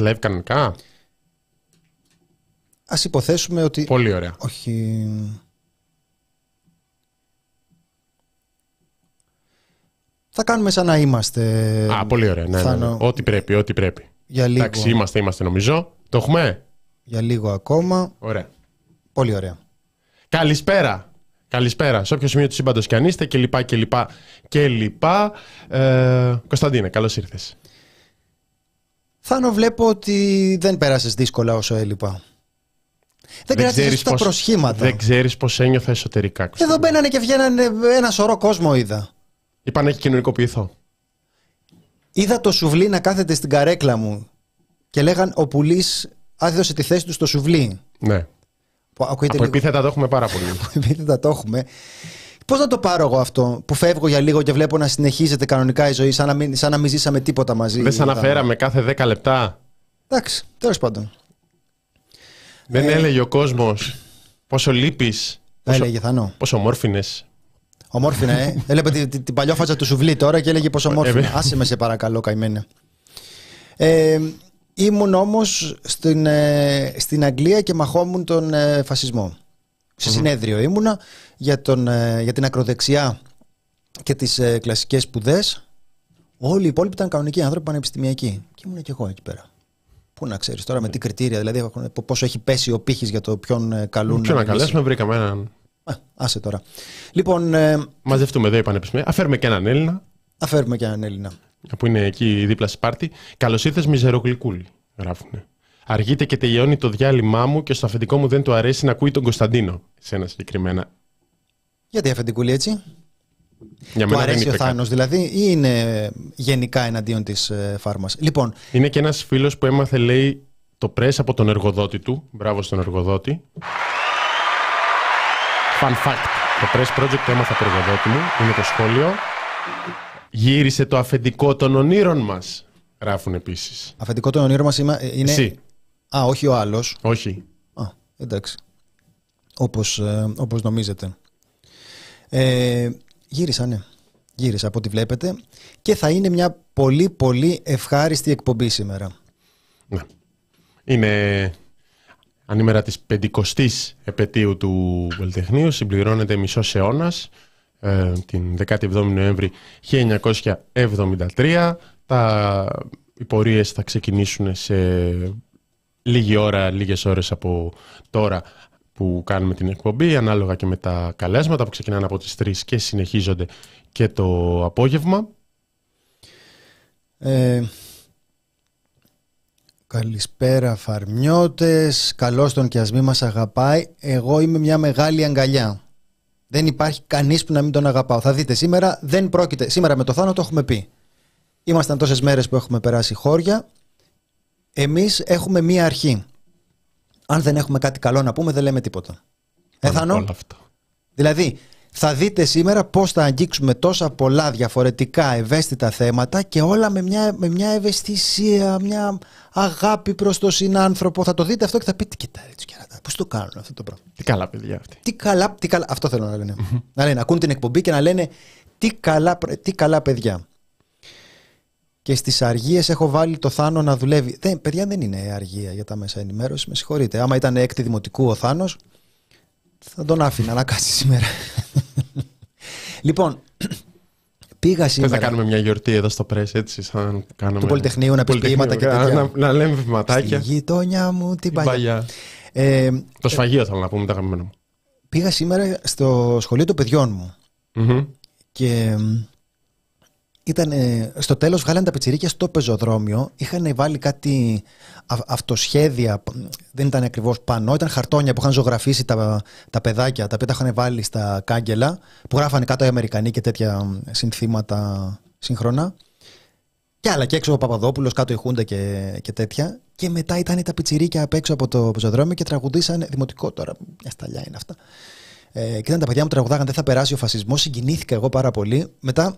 είμαστε live κανονικά; Α υποθέσουμε ότι. Πολύ ωραία. Όχι. Θα κάνουμε σαν να είμαστε. Α, πολύ ωραία. Ναι, ναι, ναι. Ό,τι πρέπει, ό,τι πρέπει. Για λίγο, Εντάξει, είμαστε, είμαστε νομίζω. Το έχουμε; για λίγο ακόμα. Ωραία. Πολύ ωραία. Καλησπέρα. Καλησπέρα. Σε όποιο σημείο του σύμπαντος και αν είστε και λοιπά και λοιπά και λοιπά. Ε, Κωνσταντίνε, καλώς ήρθες. Θάνο, βλέπω ότι δεν πέρασες δύσκολα όσο έλειπα. Δεν κράτησε τα προσχήματα. Δεν ξέρεις πώς ένιωθα εσωτερικά. Εδώ μπαίνανε και βγαίνανε ένα σωρό κόσμο, είδα. Είπαν έχει κοινωνικοποιηθώ. Είδα το σουβλί να κάθεται στην καρέκλα μου και λέγαν ο πουλής άδειωσε τη θέση του στο σουβλί. Ναι. Που ακούγεται Από λίγο- επίθετα το έχουμε πάρα πολύ. επίθετα το έχουμε. Πώς να το πάρω εγώ αυτό που φεύγω για λίγο και βλέπω να συνεχίζεται κανονικά η ζωή, σαν να μην, σαν να μην ζήσαμε τίποτα μαζί. Δεν σε αναφέραμε κάθε 10 λεπτά; Εντάξει, τέλος πάντων. Δεν έλεγε ο κόσμος πόσο λείπεις, Τα έλεγε Θανό. πόσο μόρφινε. Ομόρφινα, ε. Έλεπε την, την, την παλιόφατσα του σουβλί τώρα και έλεγε πόσο ομόρφινα. Ε, Άσε με σε παρακαλώ, καημένε. Ε, ήμουν όμως στην, ε, στην Αγγλία και μαχόμουν τον ε, φασισμό. Σε συνέδριο ήμουνα για, τον, ε, για την ακροδεξιά και τις ε, κλασικές σπουδές. Όλοι οι υπόλοιποι ήταν κανονικοί άνθρωποι πανεπιστημιακοί. Και ήμουν και εγώ εκεί πέρα. Πού να ξέρεις τώρα με τι κριτήρια, δηλαδή έχουν- πόσο έχει πέσει ο πύχης για το ποιον ε, καλούν. Ποιο να μιλήσει. καλέσουμε, βρήκαμε έναν. Α, άσε τώρα. Λοιπόν, ε, Μαζευτούμε εδώ οι πανεπιστημία. Αφέρουμε και έναν Έλληνα θα φέρουμε και έναν Έλληνα. που είναι εκεί δίπλα στη Σπάρτη. Καλώς ήρθες, μιζερογλυκούλη. Γράφουνε. Αργείται και τελειώνει το διάλειμμά μου και στο αφεντικό μου δεν του αρέσει να ακούει τον Κωνσταντίνο. Σε ένα συγκεκριμένα. Γιατί αφεντικούλη έτσι; Για Του μένα δεν αρέσει ο είπε κάτι. Θάνος δηλαδή ή είναι γενικά εναντίον της ε, φάρμας; Λοιπόν, Είναι και ένας φίλος που έμαθε, λέει, το πρέσ από τον εργοδότη του. Μπράβο στον εργοδότη. Fun fact. Το press project το έμαθα από τον εργοδότη μου. Είναι το σχόλιο. Γύρισε το αφεντικό των ονείρων μας. Γράφουν επίσης. αφεντικό των ονείρων μας είμα- είναι... Εσύ. Α, όχι ο άλλος. Όχι. Α, εντάξει. Όπως, ε, όπως νομίζετε. Ε, γύρισα, ναι. Γύρισα από ό,τι βλέπετε. Και θα είναι μια πολύ πολύ ευχάριστη εκπομπή σήμερα. Ναι. Είναι ανήμερα της 50ης επαιτίου του Πολυτεχνείου, συμπληρώνεται μισός αιώνας, ε, την 17η Νοέμβρη 1973. Τα, οι πορείες θα ξεκινήσουν σε λίγη ώρα, λίγες ώρες από τώρα που κάνουμε την εκπομπή, ανάλογα και με τα καλέσματα που ξεκινάνε από τις 3 και συνεχίζονται και το απόγευμα. Ε, καλησπέρα φαρμιώτες, καλώς τον και ας μη μας αγαπάει. Εγώ είμαι μια μεγάλη αγκαλιά. Δεν υπάρχει κανείς που να μην τον αγαπάω. Θα δείτε σήμερα δεν πρόκειται. Σήμερα με το Θάνο το έχουμε πει. Ήμασταν τόσες μέρες που έχουμε περάσει χώρια. Εμείς έχουμε μία αρχή. Αν δεν έχουμε κάτι καλό να πούμε δεν λέμε τίποτα. Ε, Πάνω απ' Θάνο; όλα αυτά. Δηλαδή, θα δείτε σήμερα πώς θα αγγίξουμε τόσα πολλά διαφορετικά ευαίσθητα θέματα και όλα με μια, με μια ευαισθησία, μια αγάπη προς τον συνάνθρωπο. Θα το δείτε αυτό και θα πείτε, κοιτά έτσι και να πώς το κάνουν αυτό το πράγμα. Τι καλά παιδιά αυτοί. Τι καλά, τι καλά, αυτό θέλω να λένε. να λένε, ακούν την εκπομπή και να λένε τι καλά, πρε- τι καλά παιδιά. Και στις αργίες έχω βάλει το Θάνο να δουλεύει. Δεν, παιδιά δεν είναι αργία για τα μέσα ενημέρωσης, με συγχωρείτε. Άμα ήταν έκτη δημοτικού ο Θάνος, θα τον άφηνα να κάτσει σήμερα. λοιπόν, πήγα Θες σήμερα. να κάνουμε μια γιορτή εδώ στο πρέσ, έτσι, σαν κάνουμε... Του Πολυτεχνείου, να πεις Πολυτεχνείο, ποίηματα και να- τέτοια. Να, να λέμε Στη βηματάκια. γειτονιά μου την Την παλιά. παλιά. Ε, Το σφαγείο θέλω να πούμε, τα αγαπημένα μου. πήγα σήμερα στο σχολείο των παιδιών μου. Μμμ. Και μ, ήταν, ε, στο τέλος βγάλανε τα πιτσιρίκια στο πεζοδρόμιο. Είχαν βάλει κάτι α- αυτοσχέδια, π- δεν ήταν ακριβώς πανό, ήταν χαρτόνια που είχαν ζωγραφίσει τα, τα παιδάκια, τα οποία τα είχαν βάλει στα κάγκελα, που γράφανε κάτω οι Αμερικανοί και τέτοια μ, συνθήματα σύγχρονα. Και άλλα και έξω ο Παπαδόπουλος, κάτω η Χούντα και, και τέτοια. Και μετά ήταν τα πιτσιρίκια απ' έξω από το πεζοδρόμιο και τραγουδήσαν. Δημοτικό τώρα, μια σταλιά είναι αυτά. Ε, και ήταν τα παιδιά μου τραγουδάγαν Δεν θα περάσει ο φασισμός. Συγκινήθηκα εγώ πάρα πολύ. Μετά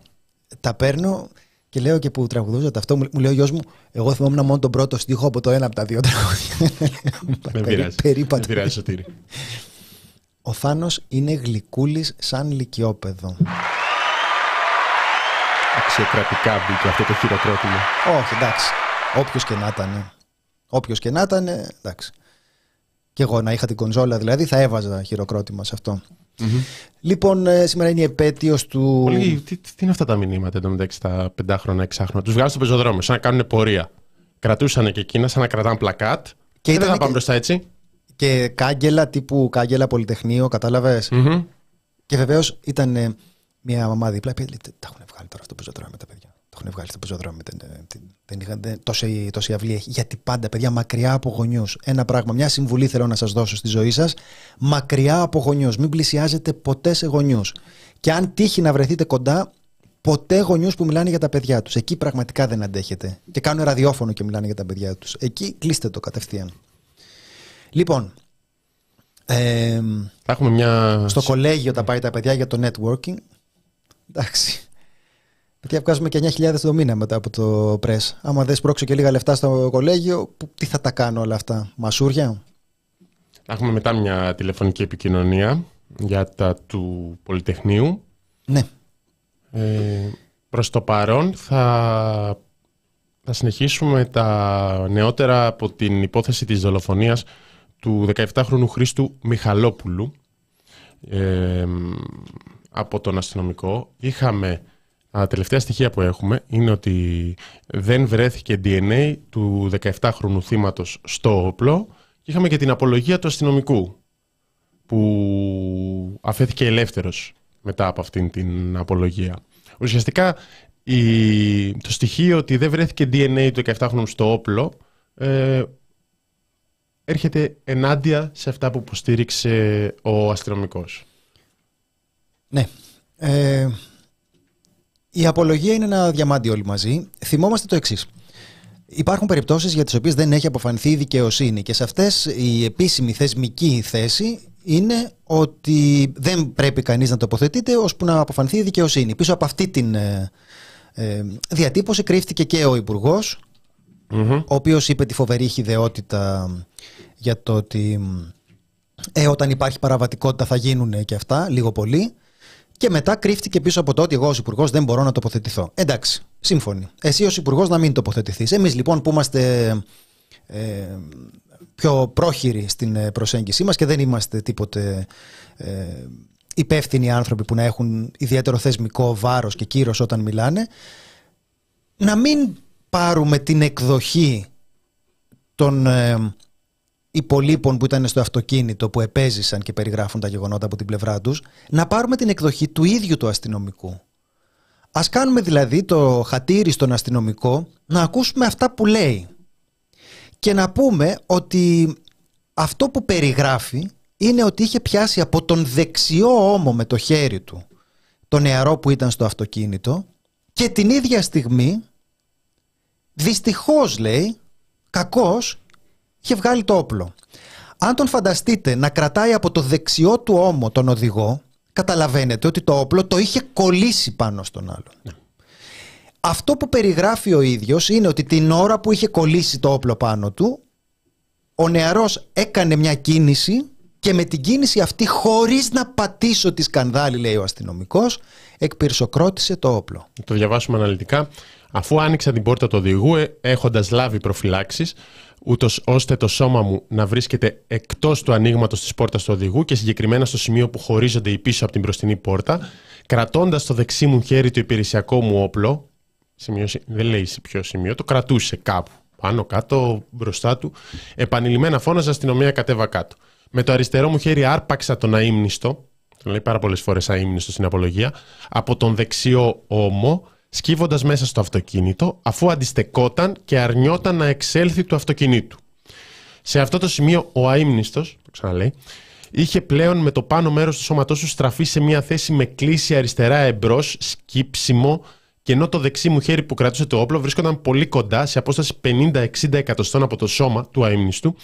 τα παίρνω και λέω και που τραγουδούσα τα αυτό, μου, μου λέει ο γιος μου, Εγώ θυμόμουν μόνο τον πρώτο στίχο από το ένα από τα δύο τραγούδια. Δεν Περί- πειράζει. περίπατο. Δεν πειράζει, Σωτήρη. Ο Θάνος είναι γλυκούλης σαν λυκειόπεδο. Αξιοκρατικά μπήκε αυτό το χειροκρότημα. Όχι, εντάξει. Όποιος και να ήταν. Όποιος και να ήταν, εντάξει. Και εγώ να είχα την κονζόλα δηλαδή θα έβαζα χειροκρότημα σε αυτό. Λοιπόν, ε, σήμερα είναι η επέτειος του. Πολύ, τι, τι, είναι αυτά τα μηνύματα εδώ μεταξύ τα πεντάχρονα, εξάχρονα. Τους βγάζουν στο πεζοδρόμιο, σαν να κάνουν πορεία. Κρατούσαν και εκείνα, σαν να κρατάνε πλακάτ. Και, και δεν θα πάμε μπροστά έτσι. Και κάγκελα τύπου κάγκελα Πολυτεχνείο, Και βεβαίως ήταν μια μαμά δίπλα. Τα έχουν βγάλει τώρα στο πεζοδρόμιο τα παιδιά. Το έχουν βγάλει στο πεζοδρόμιο. Δεν, δεν είχαν δεν, τόση, τόση αυλή έχει. Γιατί πάντα, παιδιά, μακριά από γονιούς. Ένα πράγμα, μια συμβουλή θέλω να σας δώσω στη ζωή σας. Μακριά από γονιούς. Μην πλησιάζετε ποτέ σε γονιούς. Και αν τύχει να βρεθείτε κοντά, ποτέ γονιούς που μιλάνε για τα παιδιά τους. Εκεί πραγματικά δεν αντέχετε. Και κάνουν ραδιόφωνο και μιλάνε για τα παιδιά τους. Εκεί κλείστε το κατευθείαν. Λοιπόν. Ε, έχουμε μια... Στο κολέγιο τα πάει τα παιδιά για το networking. Εντάξει. Γιατί βγάζουμε και 9.000 το μήνα μετά από το press. Άμα δεν σπρώξω και λίγα λεφτά στο κολέγιο, τι θα τα κάνω όλα αυτά, μασούρια; Έχουμε μετά μια τηλεφωνική επικοινωνία για τα του Πολυτεχνείου. Ναι. Ε, προς το παρόν θα, θα συνεχίσουμε τα νεότερα από την υπόθεση της δολοφονίας του 17χρονου Χρήστου Μιχαλόπουλου ε, από τον αστυνομικό. Είχαμε τα τελευταία στοιχεία που έχουμε είναι ότι δεν βρέθηκε DNA του 17χρονου θύματος στο όπλο και είχαμε και την απολογία του αστυνομικού που αφέθηκε ελεύθερος μετά από αυτήν την απολογία. Ουσιαστικά η, το στοιχείο ότι δεν βρέθηκε DNA του 17χρονου στο όπλο ε, έρχεται ενάντια σε αυτά που υποστήριξε ο αστυνομικός. Ναι. Ε, η απολογία είναι ένα διαμάντι όλοι μαζί. Θυμόμαστε το εξής. Υπάρχουν περιπτώσεις για τις οποίες δεν έχει αποφανθεί η δικαιοσύνη και σε αυτές η επίσημη θεσμική θέση είναι ότι δεν πρέπει κανείς να τοποθετείται ώσπου να αποφανθεί η δικαιοσύνη. Πίσω από αυτή την ε, ε διατύπωση κρύφτηκε και ο υπουργός, ο οποίος είπε τη φοβερή χιδεότητα για το ότι ε, όταν υπάρχει παραβατικότητα θα γίνουν και αυτά, λίγο πολύ. Και μετά κρύφτηκε πίσω από το ότι εγώ ως Υπουργός δεν μπορώ να τοποθετηθώ. Εντάξει, σύμφωνοι. Εσύ ως Υπουργός να μην τοποθετηθείς. Εμείς λοιπόν που είμαστε ε, πιο πρόχειροι στην ε, προσέγγιση μας και δεν είμαστε τίποτε ε, υπεύθυνοι άνθρωποι που να έχουν ιδιαίτερο θεσμικό βάρος και κύρος όταν μιλάνε, να μην πάρουμε την εκδοχή των ε, υπολείπων που ήταν στο αυτοκίνητο που επέζησαν και περιγράφουν τα γεγονότα από την πλευρά τους, να πάρουμε την εκδοχή του ίδιου του αστυνομικού. Ας κάνουμε δηλαδή το χατήρι στον αστυνομικό να ακούσουμε αυτά που λέει και να πούμε ότι αυτό που περιγράφει είναι ότι είχε πιάσει από τον δεξιό ώμο με το χέρι του το νεαρό που ήταν στο αυτοκίνητο και την ίδια στιγμή δυστυχώς λέει κακός είχε βγάλει το όπλο. Αν τον φανταστείτε να κρατάει από το δεξιό του ώμο τον οδηγό, καταλαβαίνετε ότι το όπλο το είχε κολλήσει πάνω στον άλλον. Ναι. Αυτό που περιγράφει ο ίδιος είναι ότι την ώρα που είχε κολλήσει το όπλο πάνω του, ο νεαρός έκανε μια κίνηση και με την κίνηση αυτή χωρίς να πατήσω τη σκανδάλη, λέει ο αστυνομικός, εκπυρσοκρότησε το όπλο. Το διαβάσουμε αναλυτικά. Αφού άνοιξα την πόρτα του οδηγού, ε, έχοντας λάβει προφυλάξεις, ούτως ώστε το σώμα μου να βρίσκεται εκτός του ανοίγματος της πόρτας του οδηγού και συγκεκριμένα στο σημείο που χωρίζονται οι πίσω από την μπροστινή πόρτα, κρατώντας στο δεξί μου χέρι το υπηρεσιακό μου όπλο. Σημείο, δεν λέει σε ποιο σημείο, το κρατούσε κάπου. Πάνω κάτω, μπροστά του. Επανειλημμένα φώναζα αστυνομία κατέβα κάτω. Με το αριστερό μου χέρι άρπαξα τον αίμνηστο, τον λέει πάρα πολλές φορές αίμνηστο στην απολογία, από τον δεξιό ώμο σκύβοντας μέσα στο αυτοκίνητο αφού αντιστεκόταν και αρνιόταν να εξέλθει του αυτοκινήτου. Σε αυτό το σημείο ο αείμνηστος, το ξαναλέει, είχε πλέον με το πάνω μέρος του σώματός του στραφεί σε μια θέση με κλίση αριστερά εμπρός, σκύψιμο και ενώ το δεξί μου χέρι που κρατούσε το όπλο βρίσκονταν πολύ κοντά, σε απόσταση 50-60 εκατοστών από το σώμα του αείμνηστου,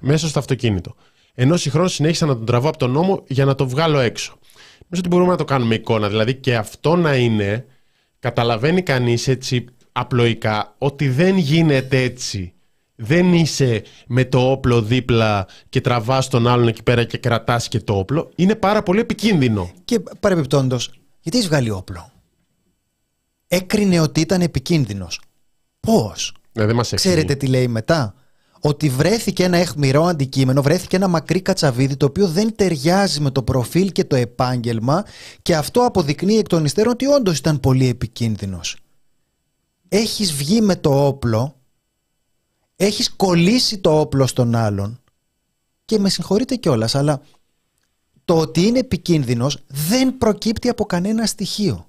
μέσα στο αυτοκίνητο. Ενώ συγχρόνως συνέχισα να τον τραβώ από τον νόμο για να το βγάλω έξω. Νομίζω ότι μπορούμε να το κάνουμε εικόνα, δηλαδή και αυτό να είναι καταλαβαίνει κανείς έτσι απλοϊκά ότι δεν γίνεται έτσι. Δεν είσαι με το όπλο δίπλα και τραβάς τον άλλον εκεί πέρα και κρατάς και το όπλο. Είναι πάρα πολύ επικίνδυνο. Και παρεμπιπτόντως, γιατί έχεις βγάλει όπλο; Έκρινε ότι ήταν επικίνδυνος. Πώς; Ναι, δεν Ξέρετε τι λέει μετά; Ότι βρέθηκε ένα αιχμηρό αντικείμενο, βρέθηκε ένα μακρύ κατσαβίδι το οποίο δεν ταιριάζει με το προφίλ και το επάγγελμα και αυτό αποδεικνύει εκ των υστέρων ότι όντως ήταν πολύ επικίνδυνος. Έχεις βγει με το όπλο, έχεις κολλήσει το όπλο στον άλλον και με συγχωρείτε κιόλας, αλλά το ότι είναι επικίνδυνος δεν προκύπτει από κανένα στοιχείο.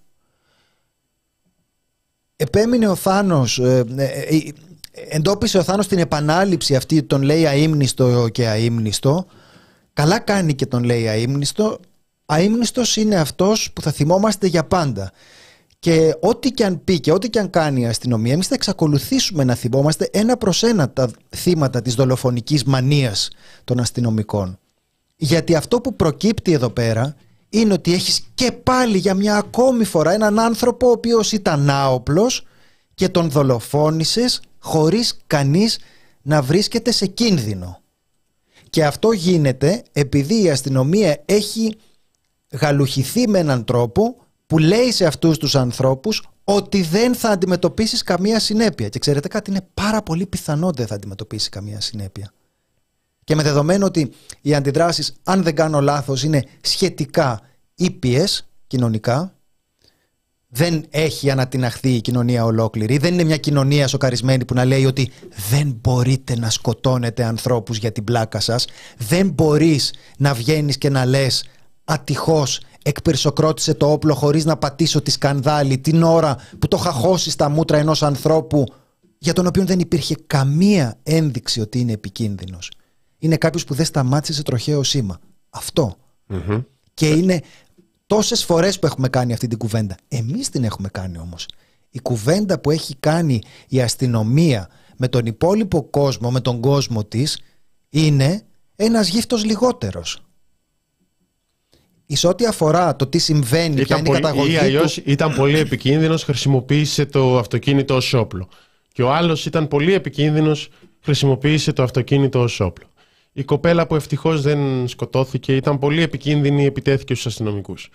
Επέμεινε ο Θάνος, ε, ε, ε, εντόπισε ο Θάνος την επανάληψη αυτή τον λέει αείμνηστο και αείμνηστο. Καλά κάνει και τον λέει αείμνηστο. Αείμνηστος είναι αυτός που θα θυμόμαστε για πάντα. Και ό,τι και αν πει και ό,τι και αν κάνει η αστυνομία, εμείς θα εξακολουθήσουμε να θυμόμαστε ένα προς ένα τα θύματα της δολοφονικής μανίας των αστυνομικών. Γιατί αυτό που προκύπτει εδώ πέρα είναι ότι έχεις και πάλι για μια ακόμη φορά έναν άνθρωπο ο οποίος ήταν άοπλος και τον δολοφόνησες χωρίς κανείς να βρίσκεται σε κίνδυνο. Και αυτό γίνεται επειδή η αστυνομία έχει γαλουχηθεί με έναν τρόπο που λέει σε αυτούς τους ανθρώπους ότι δεν θα αντιμετωπίσεις καμία συνέπεια. Και ξέρετε κάτι, είναι πάρα πολύ πιθανό δεν θα αντιμετωπίσεις καμία συνέπεια. Και με δεδομένο ότι οι αντιδράσεις, αν δεν κάνω λάθος, είναι σχετικά ήπιες κοινωνικά, δεν έχει ανατιναχθεί η κοινωνία ολόκληρη. Δεν είναι μια κοινωνία σοκαρισμένη που να λέει ότι δεν μπορείτε να σκοτώνετε ανθρώπους για την πλάκα σας. Δεν μπορείς να βγαίνεις και να λες ατυχώς εκπερσοκρότησε το όπλο χωρίς να πατήσω τη σκανδάλη την ώρα που το είχα χώσει στα μούτρα ενός ανθρώπου για τον οποίο δεν υπήρχε καμία ένδειξη ότι είναι επικίνδυνος. Είναι κάποιος που δεν σταμάτησε σε τροχαίο σήμα. Και είναι τόσες φορές που έχουμε κάνει αυτή την κουβέντα. Εμείς την έχουμε κάνει όμως. Η κουβέντα που έχει κάνει η αστυνομία με τον υπόλοιπο κόσμο, με τον κόσμο της, είναι ένας γύφτος λιγότερος. Εις ό,τι αφορά το τι συμβαίνει, ποια είναι η καταγωγή ή αλλιώς ήταν πολύ επικίνδυνος, χρησιμοποίησε το αυτοκίνητο ως όπλο. Και ο άλλος ήταν πολύ επικίνδυνος, χρησιμοποίησε το αυτοκίνητο ως όπλο. Η κοπέλα που ευτυχώς δεν σκοτώθηκε ήταν πολύ επικίνδυνη, επιτέθηκε στους αστυνομικούς.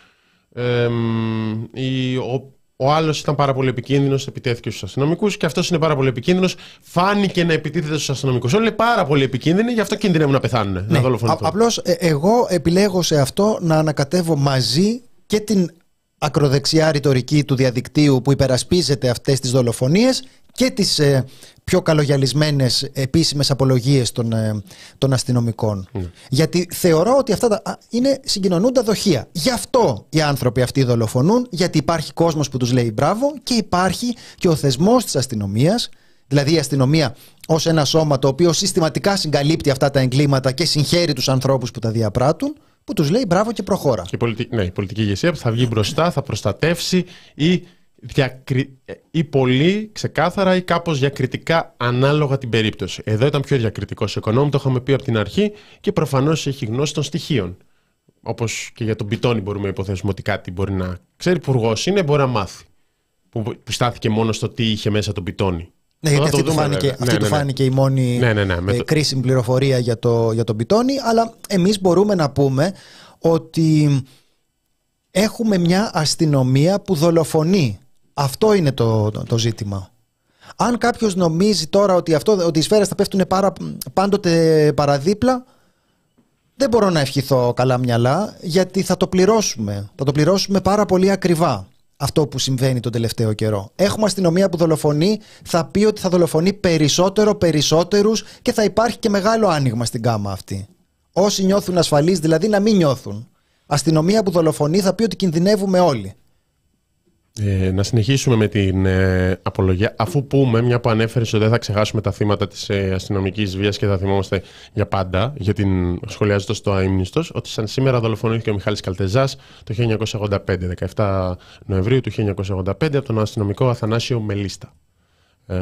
Ε, ο, ο άλλος ήταν πάρα πολύ επικίνδυνος, επιτέθηκε στους αστυνομικούς και αυτός είναι πάρα πολύ επικίνδυνος. Φάνηκε να επιτίθεται στους αστυνομικούς. Όλοι είναι πάρα πολύ επικίνδυνοι, γι' αυτό κινδυνεύουν να πεθάνουν. Ναι. Να δολοφονηθούν. Απλώς ε, εγώ επιλέγω σε αυτό να ανακατεύω μαζί και την ακροδεξιά ρητορική του διαδικτύου που υπερασπίζεται αυτές τις δολοφονίες και τις ε, πιο καλογιαλισμένες επίσημες απολογίες των, ε, των αστυνομικών. Ναι. Γιατί θεωρώ ότι αυτά τα, είναι συγκοινωνούντα δοχεία. Γι' αυτό οι άνθρωποι αυτοί δολοφονούν, γιατί υπάρχει κόσμος που τους λέει μπράβο και υπάρχει και ο θεσμός της αστυνομίας, δηλαδή η αστυνομία ως ένα σώμα το οποίο συστηματικά συγκαλύπτει αυτά τα εγκλήματα και συγχαίρει τους ανθρώπους που τα διαπράττουν, που τους λέει μπράβο και προχώρα. Η πολιτική, ναι, η πολιτική ηγεσία που θα βγει μπροστά, θα προστατεύσει ή διακρι... ή πολύ ξεκάθαρα ή κάπως διακριτικά ανάλογα την περίπτωση. Εδώ ήταν πιο διακριτικός οικονόμου, το είχαμε πει από την αρχή και προφανώς έχει γνώση των στοιχείων. Όπως και για τον Πιτόνι μπορούμε να υποθέσουμε ότι κάτι μπορεί να ξέρει. Υπουργός είναι, μπορεί να μάθει. Που, που στάθηκε μόνος στο τι είχε μέσα τον Πιτόνι. Ναι, γιατί αυτή, του φάνηκε, αυτή ναι, ναι, του ναι. φάνηκε η μόνη ναι, ναι, ναι, ε, το... κρίσιμη πληροφορία για, το, για τον Πιτόνι, αλλά εμείς μπορούμε να πούμε ότι έχουμε μια αστυνομία που δολοφονεί αυτό είναι το, το, ζήτημα. Αν κάποιος νομίζει τώρα ότι, αυτό, ότι οι σφαίρες θα πέφτουν πάρα, πάντοτε παραδίπλα, δεν μπορώ να ευχηθώ καλά μυαλά, γιατί θα το πληρώσουμε. Θα το πληρώσουμε πάρα πολύ ακριβά αυτό που συμβαίνει τον τελευταίο καιρό. Έχουμε αστυνομία που δολοφονεί, θα πει ότι θα δολοφονεί περισσότερο, περισσότερους και θα υπάρχει και μεγάλο άνοιγμα στην κάμα αυτή. Όσοι νιώθουν ασφαλείς δηλαδή να μην νιώθουν. Αστυνομία που δολοφονεί θα πει ότι κινδυνεύουμε όλοι. Ε, να συνεχίσουμε με την ε, απολογία. Αφού πούμε, μια που ανέφερες ότι δεν θα ξεχάσουμε τα θύματα της ε, αστυνομικής βίας και θα θυμόμαστε για πάντα, για την σχολιάζοντας το αίμνηστο, ότι σαν σήμερα δολοφονήθηκε ο Μιχάλης Καλτεζάς το 1985, 17 Νοεμβρίου του 1985, από τον αστυνομικό Αθανάσιο Μελίστα. Ε,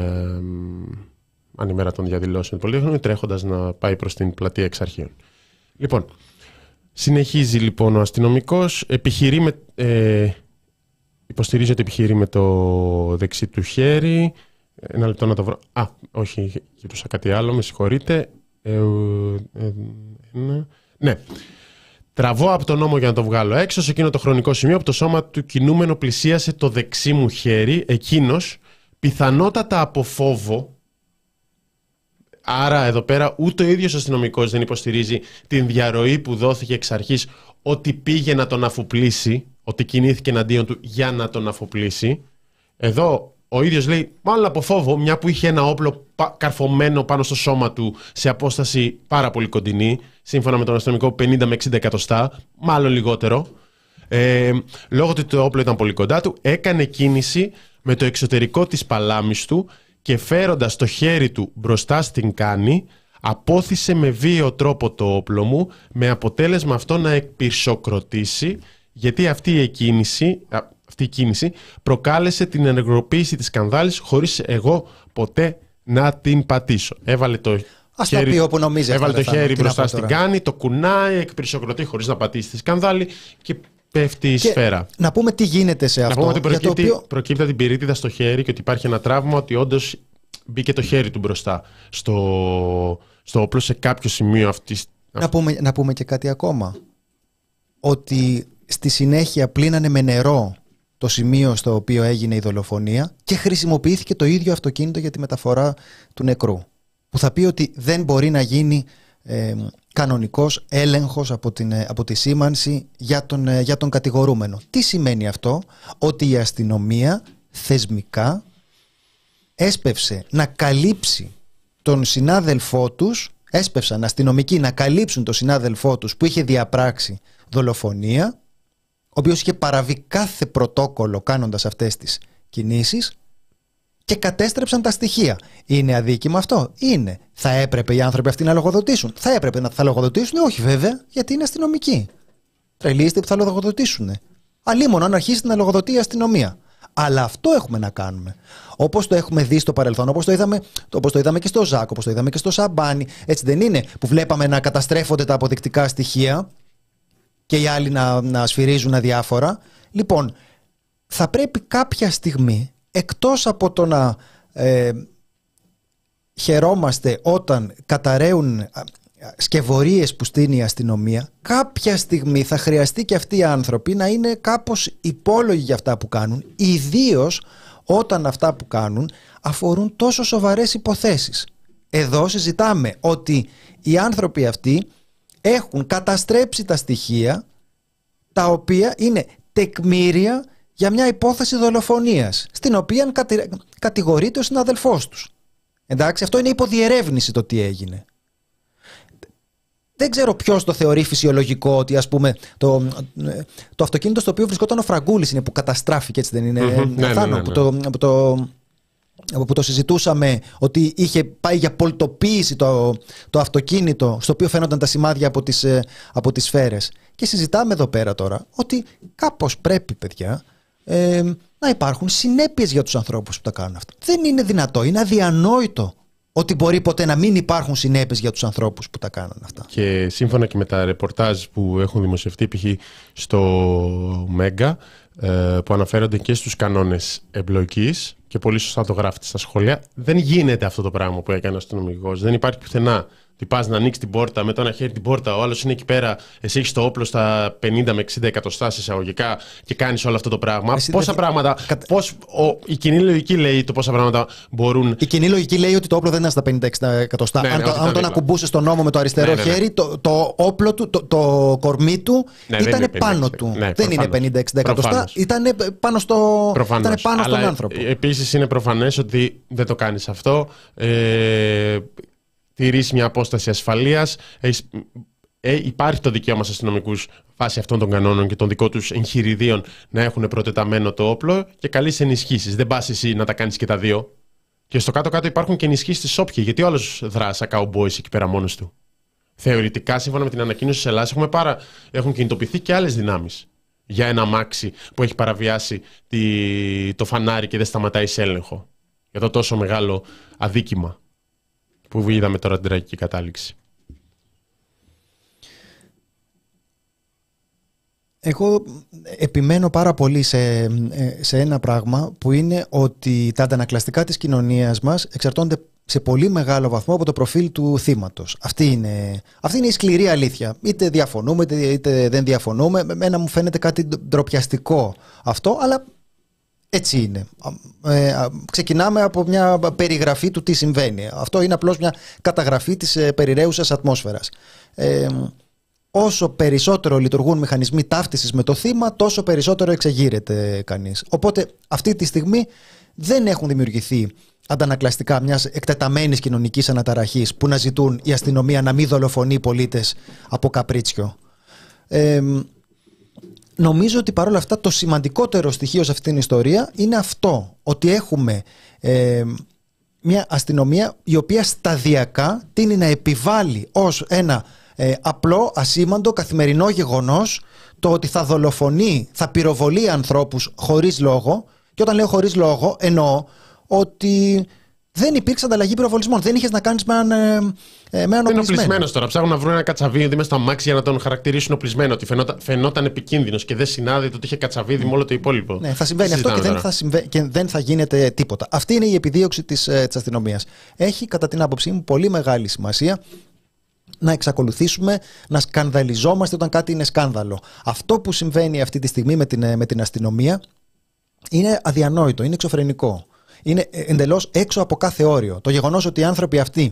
αν των διαδηλώσεων του Πολύχρονου, τρέχοντας να πάει προς την πλατεία εξ Λοιπόν, συνεχίζει λοιπόν ο αστυνομικός, επιχειρεί με. Ε, Υποστηρίζει ότι επιχειρεί με το δεξί του χέρι. Ένα λεπτό να το βρω. Α, όχι, κοιτούσα κάτι άλλο, με συγχωρείτε. Ε, ε, ναι. ναι. Τραβώ από τον νόμο για να το βγάλω έξω σε εκείνο το χρονικό σημείο που το σώμα του κινούμενο πλησίασε το δεξί μου χέρι. Εκείνος, πιθανότατα από φόβο, άρα εδώ πέρα ούτε ο ίδιος ο αστυνομικός δεν υποστηρίζει την διαρροή που δόθηκε εξ αρχής ότι πήγε να τον αφοπλίσει, ότι κινήθηκε εναντίον του για να τον αφοπλίσει. Εδώ ο ίδιος λέει, μάλλον από φόβο, μια που είχε ένα όπλο καρφωμένο πάνω στο σώμα του σε απόσταση πάρα πολύ κοντινή, σύμφωνα με τον αστυνομικό 50 με 60 εκατοστά, μάλλον λιγότερο. Ε, λόγω ότι το όπλο ήταν πολύ κοντά του, έκανε κίνηση με το εξωτερικό της παλάμης του και φέροντας το χέρι του μπροστά στην κάνη, απόθυσε με βίαιο τρόπο το όπλο μου, με αποτέλεσμα αυτό να εκπυρσοκροτήσει, γιατί αυτή η κίνηση, αυτή η κίνηση προκάλεσε την ενεργοποίηση της σκανδάλης χωρίς εγώ ποτέ να την πατήσω. Έβαλε το Ας χέρι, το πει νομίζεις έβαλε το χέρι μπροστά στην κάνη, το κουνάει, εκπυρσοκροτεί χωρίς να πατήσει τη σκανδάλη και πέφτει η σφαίρα. Να πούμε τι γίνεται σε αυτό. Να πούμε ότι προκύπτει, οποίο... προκύπτει την πυρίτιδα στο χέρι και ότι υπάρχει ένα τραύμα ότι όντως μπήκε το χέρι του μπροστά στο, στο όπλο σε κάποιο σημείο αυτή. Να πούμε, να πούμε και κάτι ακόμα. Ότι στη συνέχεια πλήνανε με νερό το σημείο στο οποίο έγινε η δολοφονία και χρησιμοποιήθηκε το ίδιο αυτοκίνητο για τη μεταφορά του νεκρού. Που θα πει ότι δεν μπορεί να γίνει ε, κανονικός έλεγχος από, την, ε, από τη σήμανση για τον, ε, για τον κατηγορούμενο. Τι σημαίνει αυτό; Ότι η αστυνομία θεσμικά έσπευσε να καλύψει τον συνάδελφό τους, έσπευσαν αστυνομικοί να καλύψουν τον συνάδελφό τους που είχε διαπράξει δολοφονία, ο οποίος είχε παραβεί κάθε πρωτόκολλο κάνοντας αυτές τις κινήσεις και κατέστρεψαν τα στοιχεία. Είναι αδίκημα αυτό; Είναι. Θα έπρεπε οι άνθρωποι αυτοί να λογοδοτήσουν; Θα έπρεπε να θα λογοδοτήσουν; Όχι βέβαια, γιατί είναι αστυνομικοί. Τρελίστε που θα λογοδοτήσουν. Αλλήμον αν αρχίσει να λογοδοτεί η αστυνομία. Αλλά αυτό έχουμε να κάνουμε. Όπως το έχουμε δει στο παρελθόν, όπως το, είδαμε, όπως το είδαμε και στο Ζάκ, όπως το είδαμε και στο Σαμπάνι. Έτσι δεν είναι, που βλέπαμε να καταστρέφονται τα αποδεικτικά στοιχεία και οι άλλοι να, να σφυρίζουν αδιάφορα. Λοιπόν, θα πρέπει κάποια στιγμή εκτός από το να ε, χαιρόμαστε όταν καταραίουν σκευωρίες που στείνει η αστυνομία κάποια στιγμή θα χρειαστεί και αυτοί οι άνθρωποι να είναι κάπως υπόλογοι για αυτά που κάνουν ιδίως όταν αυτά που κάνουν αφορούν τόσο σοβαρές υποθέσεις. Εδώ συζητάμε ότι οι άνθρωποι αυτοί έχουν καταστρέψει τα στοιχεία τα οποία είναι τεκμήρια για μια υπόθεση δολοφονίας στην οποία κατηγορείται ο συναδελφός τους. Εντάξει, αυτό είναι υποδιερεύνηση το τι έγινε. Δεν ξέρω ποιος το θεωρεί φυσιολογικό ότι ας πούμε το, το αυτοκίνητο στο οποίο βρισκόταν ο Φραγκούλης είναι που καταστράφηκε, έτσι δεν είναι. Mm-hmm, ναι, ναι, ναι, που, το, που, το, που το συζητούσαμε ότι είχε πάει για πολτοποίηση το, το αυτοκίνητο στο οποίο φαίνονταν τα σημάδια από τις, ε, από τις σφαίρες. Και συζητάμε εδώ πέρα τώρα ότι κάπως πρέπει παιδιά ε, να υπάρχουν συνέπειες για τους ανθρώπους που τα κάνουν αυτά. Δεν είναι δυνατό, είναι αδιανόητο ότι μπορεί ποτέ να μην υπάρχουν συνέπειες για τους ανθρώπους που τα κάνουν αυτά. Και σύμφωνα και με τα ρεπορτάζ που έχουν δημοσιευτεί, π.χ. στο Μέγκα, ε, που αναφέρονται και στους κανόνες εμπλοκής και πολύ σωστά το γράφετε στα σχόλια, δεν γίνεται αυτό το πράγμα που έκανε ο αστυνομικός. Δεν υπάρχει πουθενά τι πα να ανοίξει την πόρτα με το ένα χέρι την πόρτα, ο άλλος είναι εκεί πέρα, εσύ έχεις το όπλο στα 50 με 60 εκατοστά εισαγωγικά και κάνεις όλο αυτό το πράγμα. Εσύ πόσα πράγματα. Κατα... Πώς, ο, η κοινή λογική λέει το πόσα πράγματα μπορούν. Η κοινή λογική λέει ότι το όπλο δεν είναι στα 50-60 εκατοστά. Ναι, αν, ναι, το, αν τον ακουμπούσε στον νόμο με το αριστερό ναι, ναι, χέρι, το, το όπλο του, το, το κορμί του ήταν πάνω του. δεν είναι 50-60 εκατοστά, ήταν πάνω, στο, ήταν πάνω στον άνθρωπο. Επίσης είναι προφανές ότι δεν το κάνεις αυτό. Ε, τηρήσει μια απόσταση ασφαλείας. Ε, υπάρχει το δικαίωμα στους αστυνομικούς βάσει αυτών των κανόνων και των δικών τους εγχειριδίων να έχουν προτεταμένο το όπλο και καλεί ενισχύσεις. Δεν πας εσύ να τα κάνεις και τα δύο. Και στο κάτω-κάτω υπάρχουν και ενισχύσεις τη όποιε, γιατί όλο δράσει σαν cowboys εκεί πέρα μόνος του; Θεωρητικά, σύμφωνα με την ανακοίνωση της Ελλάδας, πάρα... έχουν κινητοποιηθεί και άλλες δυνάμεις για ένα μάξι που έχει παραβιάσει τη... το φανάρι και δεν σταματάει σε έλεγχο. Για το τόσο μεγάλο αδίκημα που είδαμε τώρα την τραγική κατάληξη. Εγώ επιμένω πάρα πολύ σε, σε ένα πράγμα που είναι ότι τα αντανακλαστικά της κοινωνίας μας εξαρτώνται σε πολύ μεγάλο βαθμό από το προφίλ του θύματος. Αυτή είναι, αυτή είναι η σκληρή αλήθεια. Είτε διαφωνούμε είτε, είτε δεν διαφωνούμε. Εμένα μου φαίνεται κάτι ντροπιαστικό αυτό, αλλά Έτσι είναι. Ε, ξεκινάμε από μια περιγραφή του τι συμβαίνει. Αυτό είναι απλώς μια καταγραφή της ε, περιραίουσας ατμόσφαιρας. Ε, όσο περισσότερο λειτουργούν μηχανισμοί ταύτισης με το θύμα, τόσο περισσότερο εξεγείρεται κανείς. Οπότε αυτή τη στιγμή δεν έχουν δημιουργηθεί αντανακλαστικά μιας εκτεταμένης κοινωνικής αναταραχής που να ζητούν η αστυνομία να μην δολοφονεί πολίτες από καπρίτσιο. Ε, νομίζω ότι παρόλα αυτά το σημαντικότερο στοιχείο σε αυτήν την ιστορία είναι αυτό, ότι έχουμε ε, μια αστυνομία η οποία σταδιακά τίνει να επιβάλλει ως ένα ε, απλό, ασήμαντο, καθημερινό γεγονός το ότι θα δολοφονεί, θα πυροβολεί ανθρώπους χωρίς λόγο και όταν λέω χωρίς λόγο εννοώ ότι δεν υπήρξε ανταλλαγή πυροβολισμών. Δεν είχες να κάνεις με έναν, ε, ε με έναν Είναι οπλισμένο τώρα. Ψάχνουν να βρουν ένα κατσαβίδι μέσα στο αμάξι για να τον χαρακτηρίσουν οπλισμένο. Ότι φαινόταν, φαινόταν επικίνδυνος και δεν συνάδει το ότι είχε κατσαβίδι με όλο το υπόλοιπο. Ναι, θα συμβαίνει αυτό και δεν θα, συμβα... και δεν θα γίνεται τίποτα. Αυτή είναι η επιδίωξη της ε, αστυνομίας. Έχει, κατά την άποψή μου, πολύ μεγάλη σημασία να εξακολουθήσουμε να σκανδαλιζόμαστε όταν κάτι είναι σκάνδαλο. Αυτό που συμβαίνει αυτή τη στιγμή με την, ε, με την αστυνομία είναι αδιανόητο, είναι εξωφρενικό είναι εντελώς έξω από κάθε όριο. Το γεγονός ότι οι άνθρωποι αυτοί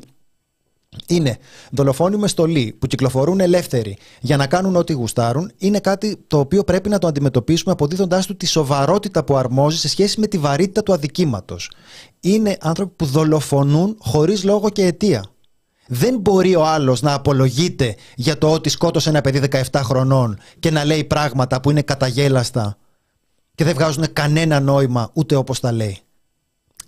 είναι δολοφόνοι με στολή που κυκλοφορούν ελεύθεροι για να κάνουν ό,τι γουστάρουν, είναι κάτι το οποίο πρέπει να το αντιμετωπίσουμε αποδίδοντάς του τη σοβαρότητα που αρμόζει σε σχέση με τη βαρύτητα του αδικήματος. Είναι άνθρωποι που δολοφονούν χωρίς λόγο και αιτία. Δεν μπορεί ο άλλος να απολογείται για το ότι σκότωσε ένα παιδί 17 χρονών και να λέει πράγματα που είναι καταγέλαστα και δεν βγάζουν κανένα νόημα ούτε όπως τα λέει.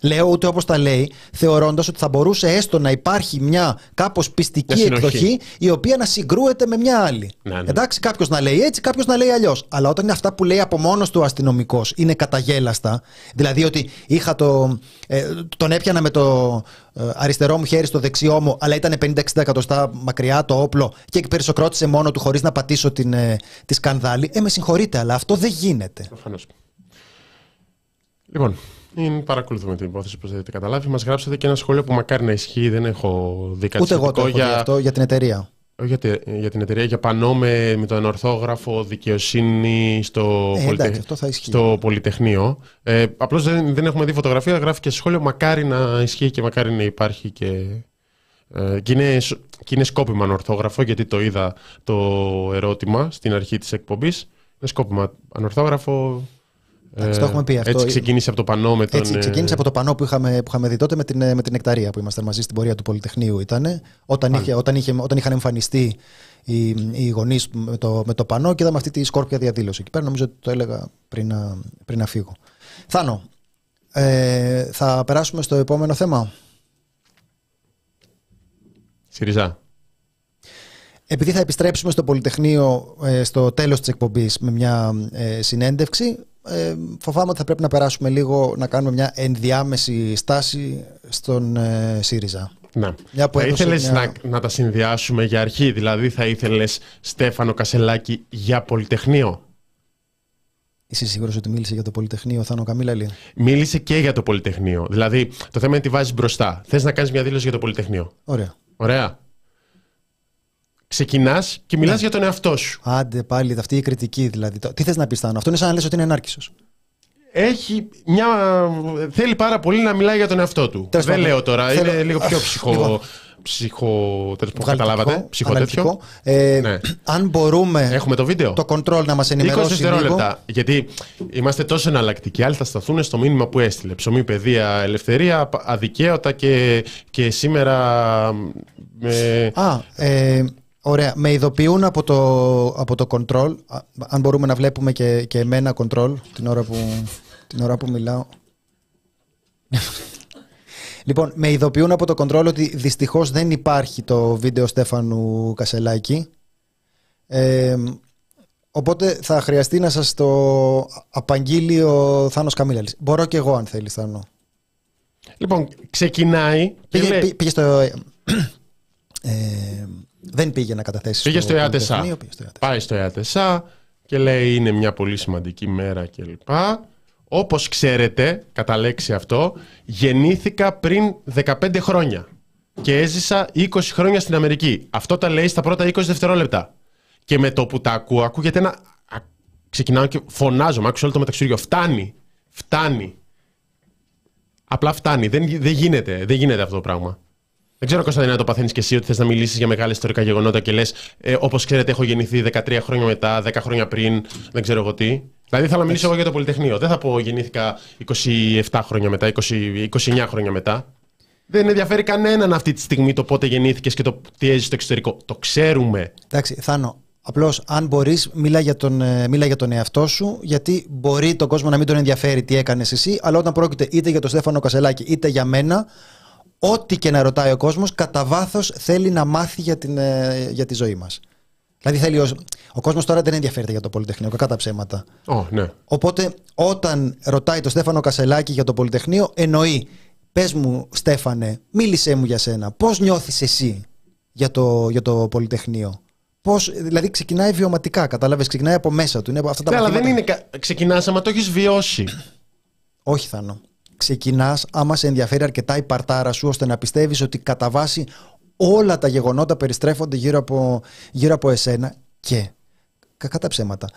Λέω ούτε όπως τα λέει, θεωρώντας ότι θα μπορούσε έστω να υπάρχει μια κάπως πιστική εκδοχή η οποία να συγκρούεται με μια άλλη. Ναι, ναι. Εντάξει, κάποιος να λέει έτσι, κάποιος να λέει αλλιώς. Αλλά όταν είναι αυτά που λέει από μόνος του αστυνομικός είναι καταγέλαστα, δηλαδή ότι είχα το. Ε, τον έπιανα με το ε, αριστερό μου χέρι στο δεξιό μου, αλλά ήταν 50-60 εκατοστά μακριά το όπλο και περισοκρότησε μόνο του χωρίς να πατήσω την, ε, τη σκανδάλη. Ε, με συγχωρείτε, αλλά αυτό δεν γίνεται. Λοιπόν, είναι, παρακολουθούμε την υπόθεση, όπως έχετε καταλάβει. Μας γράψατε και ένα σχόλιο που μακάρι να ισχύει, δεν έχω δει κάτι Ούτε εγώ το έχω για... αυτό για την εταιρεία. Όχι για, για την εταιρεία, για πανό με, με τον ορθόγραφο δικαιοσύνη στο, ε, εντάξει, στο Πολυτεχνείο. Ε, Απλώς δεν, δεν έχουμε δει φωτογραφία, γράφει και σχόλιο. Μακάρι να ισχύει και μακάρι να υπάρχει και. Ε, και, είναι, και είναι σκόπιμα ανορθόγραφο, γιατί το είδα το ερώτημα στην αρχή της εκπομπής. Είναι σκόπιμα ανορθόγραφο, Εντάξει, το έχουμε πει αυτό. Έτσι ξεκίνησε από το πανό με τον... Έτσι ξεκίνησε από το πανό που είχαμε, που είχαμε δει τότε με την, με την Εκταρία που ήμασταν μαζί στην πορεία του Πολυτεχνείου ήταν. Όταν, είχε, όταν, είχε, όταν είχαν εμφανιστεί οι, οι γονείς με το, με το πανό και είδαμε αυτή τη σκόρπια διαδήλωση. Εκεί πέρα νομίζω ότι το έλεγα πριν να, πριν να φύγω. Θάνο, ε, θα περάσουμε στο επόμενο θέμα; ΣΥΡΙΖΑ. Επειδή θα επιστρέψουμε στο Πολυτεχνείο ε, στο τέλος της εκπομπής με μια ε, συνέντευξη, ε, φοβάμαι ότι θα πρέπει να περάσουμε λίγο να κάνουμε μια ενδιάμεση στάση στον ε, ΣΥΡΙΖΑ. Ναι. Μια θα ήθελες να, να τα συνδυάσουμε για αρχή, δηλαδή θα ήθελες Στέφανο Κασελάκη για Πολυτεχνείο; Είσαι σίγουρος ότι μίλησε για το Πολυτεχνείο, Θάνο Καμίλαλη; Μίλησε και για το Πολυτεχνείο. Δηλαδή, το θέμα είναι τι βάζεις μπροστά. Θες να κάνεις μια δήλωση για το Πολυτεχνείο; Ωραία. Ωραία ξεκινάς και μιλάς ναι. για τον εαυτό σου. Άντε πάλι, αυτή η κριτική δηλαδή. Τι θες να πεις, Θάνο, αυτό είναι σαν να λες ότι είναι ενάρκησος. Έχει μια. Θέλει πάρα πολύ να μιλάει για τον εαυτό του. Δεν λέω τώρα, Θέλω... είναι λίγο πιο ψυχο. Λοιπόν. Ψυχο. Τέλος καταλάβατε. Ψυχο τέτοιο. Ε, ναι. Αν μπορούμε. Έχουμε το βίντεο. Το control να μας ενημερώσει. 20 δευτερόλεπτα. Γιατί είμαστε τόσο εναλλακτικοί. Άλλοι θα σταθούν στο μήνυμα που έστειλε. Ψωμί, παιδεία, ελευθερία, αδικαίωτα και, και σήμερα. Με... Α, ε, Ωραία. Με ειδοποιούν από το, από το control. Αν μπορούμε να βλέπουμε και, και εμένα control την ώρα που, την ώρα που μιλάω. λοιπόν, με ειδοποιούν από το control ότι δυστυχώς δεν υπάρχει το βίντεο Στέφανου Κασελάκη. Ε, οπότε θα χρειαστεί να σας το απαγγείλει ο Θάνος Καμίλαλης. Μπορώ και εγώ αν θέλεις Θάνο. Λοιπόν, ξεκινάει... Πήγε, πήγε στο... Ε, δεν πήγε να καταθέσει. Πήγε στο ΕΑΤΕΣΑ. Πάει στο ΕΑΤΕΣΑ και λέει είναι μια πολύ σημαντική μέρα κλπ. Όπως ξέρετε, κατά λέξη αυτό, γεννήθηκα πριν 15 χρόνια και έζησα 20 χρόνια στην Αμερική. Αυτό τα λέει στα πρώτα 20 δευτερόλεπτα. Και με το που τα ακούω, ακούγεται ένα... Ξεκινάω και φωνάζω, μ' άκουσα όλο το μεταξύριο. Φτάνει. Φτάνει. Απλά φτάνει. Δεν, δεν, γίνεται, δεν γίνεται αυτό το πράγμα. Δεν ξέρω, Κωνσταντίνα, να το παθαίνεις και εσύ ότι θες να μιλήσεις για μεγάλα ιστορικά γεγονότα και λες, ε, όπως ξέρετε, έχω γεννηθεί 13 χρόνια μετά, 10 χρόνια πριν, δεν ξέρω εγώ τι. Δηλαδή, θέλω να μιλήσω εγώ για το Πολυτεχνείο. Δεν θα πω γεννήθηκα 27 χρόνια μετά, 20, 29 χρόνια μετά. Δεν ενδιαφέρει κανέναν αυτή τη στιγμή το πότε γεννήθηκες και το τι έζησε στο εξωτερικό. Το ξέρουμε. Εντάξει, Θάνο, Απλώς, αν μπορείς, μίλα, για τον, ε, μίλα για τον εαυτό σου, γιατί μπορεί τον κόσμο να μην τον ενδιαφέρει τι έκανες εσύ, αλλά όταν πρόκειται είτε για τον Στέφανο Κασελάκη είτε για μένα, ό,τι και να ρωτάει ο κόσμος, κατά βάθος θέλει να μάθει για, την, ε, για τη ζωή μας. Δηλαδή, θέλει ο, ο κόσμος τώρα δεν ενδιαφέρεται για το Πολυτεχνείο, κακά τα ψέματα. Oh, ναι. Οπότε, όταν ρωτάει τον Στέφανο Κασελάκη για το Πολυτεχνείο, εννοεί, πες μου, Στέφανε, μίλησέ μου για σένα. Πώς νιώθεις εσύ για το, για το Πολυτεχνείο; Πώς, δηλαδή ξεκινάει βιωματικά, κατάλαβες, ξεκινάει από μέσα του. Είναι αυτά τα ναι, αλλά δεν είναι. Ξεκινάς άμα το έχεις βιώσει. Όχι, Θάνο. Ξεκινάς άμα σε ενδιαφέρει αρκετά η παρτάρα σου ώστε να πιστεύεις ότι κατά βάση όλα τα γεγονότα περιστρέφονται γύρω από, γύρω από εσένα και. Κακά τα ψέματα.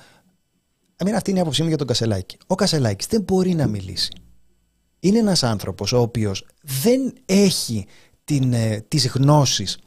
Αμήν αυτή είναι η άποψή μου για τον Κασελάκη. Ο Κασελάκης δεν μπορεί να μιλήσει. Είναι ένας άνθρωπος ο οποίος δεν έχει την, ε, τις γνώσεις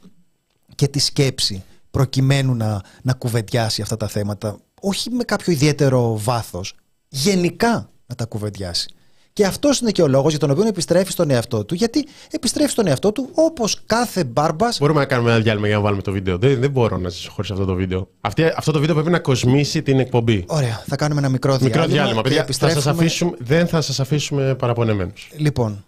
και τη σκέψη προκειμένου να, να κουβεντιάσει αυτά τα θέματα, όχι με κάποιο ιδιαίτερο βάθος, γενικά να τα κουβεντιάσει. Και αυτός είναι και ο λόγος για τον οποίο επιστρέφει στον εαυτό του. Γιατί επιστρέφει στον εαυτό του όπως κάθε μπάρμπας. Μπορούμε να κάνουμε ένα διάλειμμα για να βάλουμε το βίντεο. Δεν, δεν μπορώ να ζήσω χωρίς αυτό το βίντεο. Αυτή, αυτό το βίντεο πρέπει να κοσμήσει την εκπομπή. Ωραία. Θα κάνουμε ένα μικρό διάλειμμα. Μικρό διάλειμμα. Παιδιά, επιστρέφουμε... θα σας αφήσουμε, δεν θα σας αφήσουμε παραπονεμένους. Λοιπόν,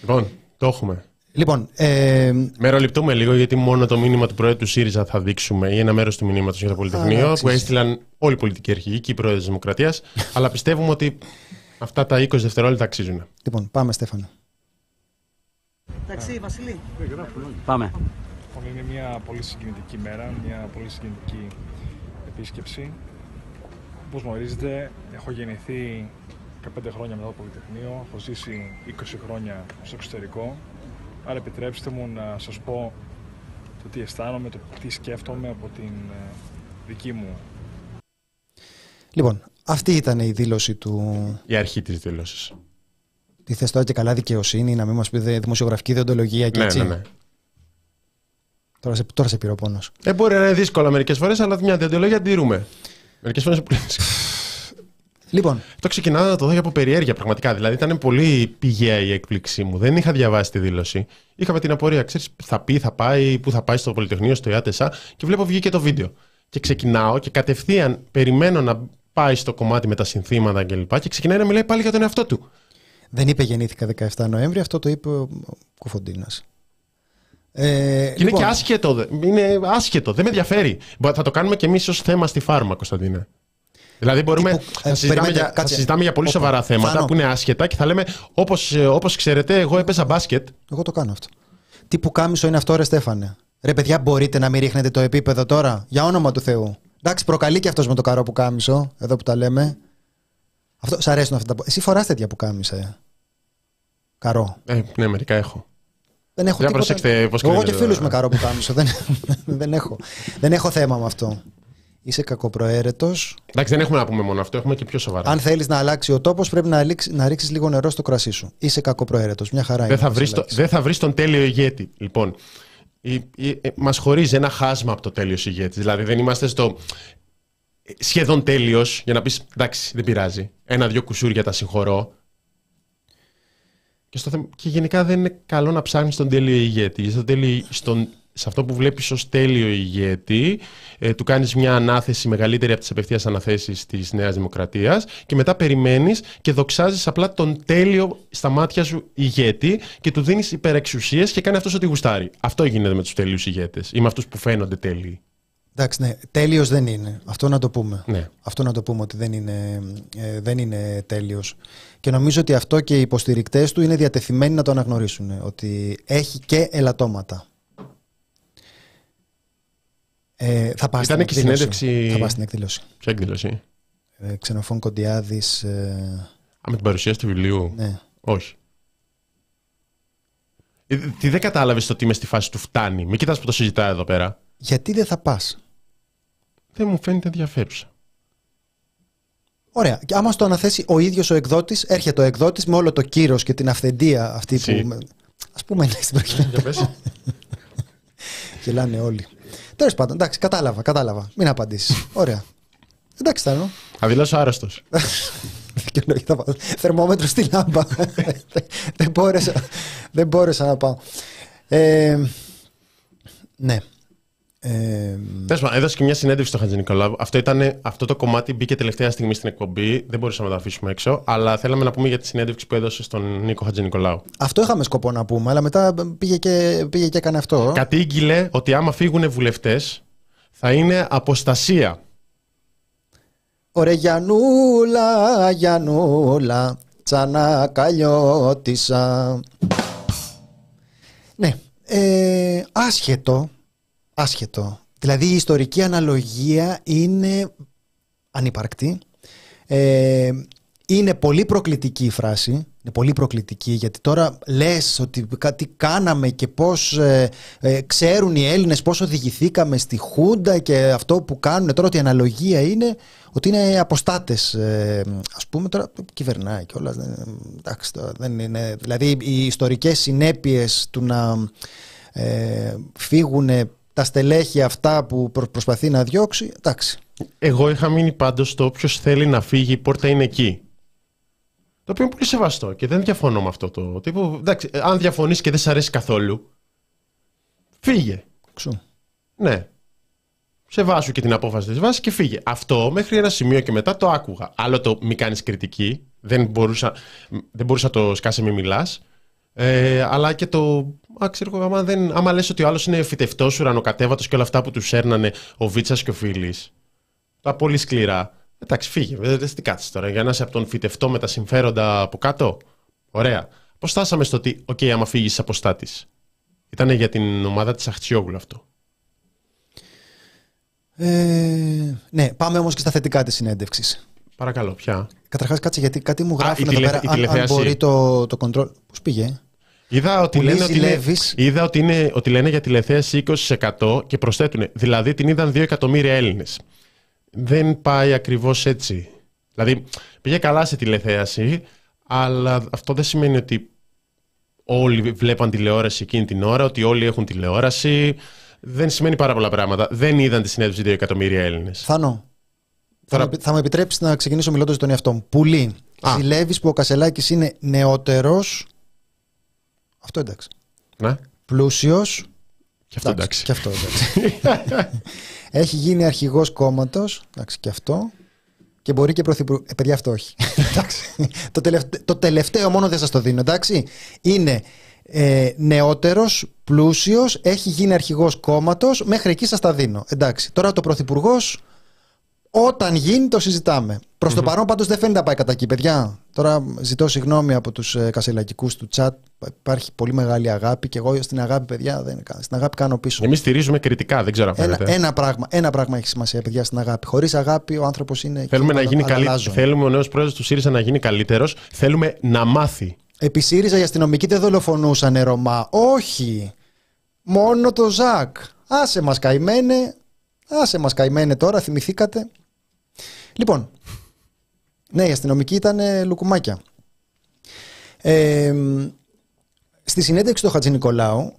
Λοιπόν, το έχουμε. Λοιπόν, ε... Μεροληπτούμε λίγο γιατί μόνο το μήνυμα του Προέδρου του ΣΥΡΙΖΑ θα δείξουμε ή ένα μέρος του μηνύματος για το Πολυτεχνείο που έστειλαν όλοι οι πολιτικοί αρχηγοί και οι πρόεδροι της Δημοκρατίας. αλλά πιστεύουμε ότι αυτά τα 20 δευτερόλεπτα αξίζουν. Λοιπόν, πάμε, Στέφανο. Εντάξει, Βασιλή. Πάμε. Λοιπόν, είναι μια πολύ συγκινητική μέρα, μια πολύ συγκινητική επίσκεψη. Όπως γνωρίζετε, έχω γεννηθεί 15 χρόνια μετά το Πολυτεχνείο, έχω ζήσει 20 χρόνια στο εξωτερικό. Άρα επιτρέψτε μου να σας πω το τι αισθάνομαι, το τι σκέφτομαι από την ε, δική μου. Λοιπόν, αυτή ήταν η δήλωση του... Η αρχή της δήλωσης. Τι θες τώρα και καλά δικαιοσύνη, να μην μας πει δημοσιογραφική διοντολογία και ναι, έτσι. ναι, ναι. Τώρα σε, τώρα σε πήρε ο πόνος. Ε, μπορεί να είναι δύσκολο μερικές φορές, αλλά μια διοντολογία τηρούμε. Μερικές φορές Λοιπόν. Το ξεκινάω να το δω από περιέργεια πραγματικά. Δηλαδή ήταν πολύ πηγαία η έκπληξή μου. Δεν είχα διαβάσει τη δήλωση. Είχαμε την απορία, ξέρεις, θα πει, θα πάει, πού θα πάει στο Πολυτεχνείο, στο ΙΑΤΕΣΑ και βλέπω βγήκε το βίντεο. Και ξεκινάω και κατευθείαν περιμένω να πάει στο κομμάτι με τα συνθήματα κλπ. Και, και ξεκινάει να μιλάει πάλι για τον εαυτό του. Δεν είπε γεννήθηκα 17 Νοέμβρη, αυτό το είπε ο Κουφοντίνας. Ε, είναι λοιπόν. και άσχετο. Είναι άσχετο. Δεν με ενδιαφέρει. Θα το κάνουμε και εμείς ως θέμα στη φάρμα, Κωνσταντίνε. Δηλαδή μπορούμε να ε, συζητάμε, για, συζητάμε για πολύ σοβαρά θέματα που είναι άσχετα και θα λέμε όπως, ε, όπως ξέρετε εγώ έπαιζα μπάσκετ. Εγώ το κάνω αυτό. Τι που κάμισο είναι αυτό ρε Στέφανε. Ρε παιδιά μπορείτε να μην ρίχνετε το επίπεδο τώρα; Για όνομα του Θεού. Εντάξει προκαλεί και αυτός με το καρό που κάμισο εδώ που τα λέμε. Αυτό, σ' αρέσουν αυτά τα... Εσύ φοράς τέτοια που κάμισε. Καρό. Ε, ναι μερικά έχω. Δεν έχω τίποτα. Προσέξτε, Εγώ και φίλους με καρό που κάμισο. δεν, δεν, έχω. δεν έχω θέμα με αυτό. Είσαι κακοπροαίρετος. Εντάξει, δεν έχουμε να πούμε μόνο αυτό, έχουμε και πιο σοβαρά. Αν θέλεις να αλλάξει ο τόπος, πρέπει να, να ρίξεις λίγο νερό στο κρασί σου. Είσαι κακοπροαίρετος. Μια χαρά δεν Θα βρεις το, δεν θα βρεις τον τέλειο ηγέτη. Λοιπόν, ε, μας χωρίζει ένα χάσμα από το τέλειος ηγέτη. Δηλαδή, δεν είμαστε στο σχεδόν τέλειος για να πεις εντάξει, δεν πειράζει. Ένα-δυο κουσούρια τα συγχωρώ. Και, στο, και γενικά δεν είναι καλό να ψάχνεις τον τέλειο ηγέτη. Στον τέλειο, στον, σε αυτό που βλέπεις ως τέλειο ηγέτη, ε, του κάνεις μια ανάθεση μεγαλύτερη από τις απευθείας αναθέσεις της Νέας Δημοκρατίας και μετά περιμένεις και δοξάζεις απλά τον τέλειο στα μάτια σου ηγέτη και του δίνεις υπερεξουσίες και κάνει αυτός ό,τι γουστάρει. Αυτό γίνεται με τους τέλειους ηγέτες ή με αυτούς που φαίνονται τέλειοι. Εντάξει, ναι. Τέλειος δεν είναι. Αυτό να το πούμε. Ναι. Αυτό να το πούμε ότι δεν είναι, ε, δεν είναι τέλειος. Και νομίζω ότι αυτό και οι υποστηρικτές του είναι διατεθειμένοι να το αναγνωρίσουν. Ότι έχει και ελαττώματα. Ε, θα πάει στην εκδήλωση. συνέντευξη... Θα πάει στην εκδήλωση. Ποια εκδήλωση; Ε, Ξενοφών Κοντιάδης. Ε... Α, με την παρουσίαση του βιβλίου. Ναι. Όχι. Ε, τι δεν κατάλαβες το ότι είμαι στη φάση του φτάνει. Μην κοιτάς που το συζητάω εδώ πέρα. Γιατί δεν θα πας; Δεν μου φαίνεται ενδιαφέρουσα. Ωραία. Και άμα στο αναθέσει ο ίδιος ο εκδότης, έρχεται ο εκδότης με όλο το κύρος και την αυθεντία αυτή που. Α πούμε, ναι, στην προκειμένη. Γελάνε όλοι. Τέλος πάντων, εντάξει, κατάλαβα, κατάλαβα. Μην απαντήσεις. Ωραία. Εντάξει, θα Αδειλώ άρρωστος. Θερμόμετρο στη λάμπα. δεν, μπόρεσα, δεν μπόρεσα να πάω. Ε, ναι. Ε, έδωσε και μια συνέντευξη στο Χατζη Νικολάου. Αυτό, ήταν, αυτό το κομμάτι μπήκε τελευταία στιγμή στην εκπομπή. Δεν μπορούσαμε να το αφήσουμε έξω. Αλλά θέλαμε να πούμε για τη συνέντευξη που έδωσε στον Νίκο Χατζη Νικολάου. Αυτό είχαμε σκοπό να πούμε, αλλά μετά πήγε και, πήγε και έκανε αυτό. Κατήγγειλε ότι άμα φύγουν βουλευτές θα είναι αποστασία. Ωραία Γιανούλα, Γιανούλα, τσανακαλιώτησα. Ναι, ε, άσχετο άσχετο. Δηλαδή η ιστορική αναλογία είναι ανυπαρκτή. Ε, είναι πολύ προκλητική η φράση. Είναι πολύ προκλητική γιατί τώρα λες ότι κάτι κάναμε και πώς ε, ε, ξέρουν οι Έλληνες πώς οδηγηθήκαμε στη Χούντα και αυτό που κάνουν τώρα ότι η αναλογία είναι ότι είναι αποστάτες ε, ας πούμε τώρα κυβερνάει και όλα εντάξει, δεν είναι, δηλαδή οι ιστορικές συνέπειες του να ε, φύγουν τα στελέχη αυτά που προσπαθεί να διώξει, εντάξει. Εγώ είχα μείνει πάντως στο όποιος θέλει να φύγει, η πόρτα είναι εκεί. Το οποίο είναι πολύ σεβαστό και δεν διαφωνώ με αυτό το τύπο. Εντάξει, αν διαφωνείς και δεν σε αρέσει καθόλου, φύγε. Ξού. Ναι. Σε βάσου και την απόφαση της βάσης και φύγε. Αυτό μέχρι ένα σημείο και μετά το άκουγα. Άλλο το μη κάνεις κριτική. Δεν μπορούσα, δεν μπορούσα το σκάσε μη μιλάς. Ε, αλλά και το Α, ξέρω, άμα, δεν, άμα λες ότι ο άλλος είναι φυτευτός, ουρανοκατέβατος και όλα αυτά που τους σέρνανε ο Βίτσας και ο Φίλης, τα πολύ σκληρά. Εντάξει, φύγε. Δεν τι κάτσε τώρα για να είσαι από τον φυτευτό με τα συμφέροντα από κάτω. Ωραία. Πώ φτάσαμε στο ότι, οκ, άμα φύγεις αποστάτης. Ήταν για την ομάδα της Αχτσιόγλου αυτό. Ε, ναι, πάμε όμως και στα θετικά της συνέντευξης. Παρακαλώ, πια. Καταρχάς, κάτσε γιατί κάτι μου γράφουν εδώ πέρα. Αν, αν, μπορεί το, το control. Πώς πήγε; Είδα ότι, λένε ότι, είναι, είδα ότι, είναι, ότι λένε για τηλεθέαση 20% και προσθέτουν. Δηλαδή την είδαν 2 εκατομμύρια Έλληνες. Δεν πάει ακριβώς έτσι. Δηλαδή πήγε καλά σε τηλεθέαση, αλλά αυτό δεν σημαίνει ότι όλοι βλέπαν τηλεόραση εκείνη την ώρα, ότι όλοι έχουν τηλεόραση. Δεν σημαίνει πάρα πολλά πράγματα. Δεν είδαν τη συνέντευξη 2 εκατομμύρια Έλληνες. Θάνο. Θα, θα μου επιτρέψεις να ξεκινήσω μιλώντας για τον εαυτό μου. Πουλή. Ζηλεύεις που ο Κασελάκης είναι νεότερος αυτό εντάξει. Ναι. Πλούσιος. Και αυτό εντάξει. Και αυτό εντάξει. Έχει γίνει αρχηγός κόμματος. Εντάξει, και αυτό. Και μπορεί και πρωθυπουργό. Ε, παιδιά, αυτό όχι. το, τελευταίο, το τελευταίο μόνο δεν σας το δίνω, εντάξει. Είναι Ε, Νεότερος, πλούσιος, έχει γίνει αρχηγός κόμματος. Μέχρι εκεί σας τα δίνω. Εντάξει. Τώρα το πρωθυπουργός, όταν γίνει, το συζητάμε. Προς το παρόν, πάντως δεν φαίνεται να πάει κατά εκεί, παιδιά. Τώρα ζητώ συγγνώμη από τους ε, κασελακικούς του chat. Υπάρχει πολύ μεγάλη αγάπη και εγώ στην αγάπη, παιδιά, δεν είναι Στην αγάπη κάνω πίσω. Εμείς στηρίζουμε κριτικά, δεν ξέρω αν Ένα, φαίνεται. ένα, πράγμα, ένα πράγμα έχει σημασία, παιδιά, στην αγάπη. Χωρίς αγάπη, ο άνθρωπος είναι. εκεί Θέλουμε, να που γίνει αλλα- καλύ... αλλάζουν. Θέλουμε ο νέος πρόεδρος του ΣΥΡΙΖΑ να γίνει καλύτερος. Θέλουμε να μάθει. Επί ΣΥΡΙΖΑ οι αστυνομικοί δεν δολοφονούσαν Ρωμά. Όχι. Μόνο το Ζακ. Άσε μας καημένε. Άσε μας καημένε τώρα, θυμηθήκατε. Λοιπόν, ναι, οι αστυνομικοί ήταν ε, λουκουμάκια. Ε, στη συνέντευξη του Χατζη Νικολάου,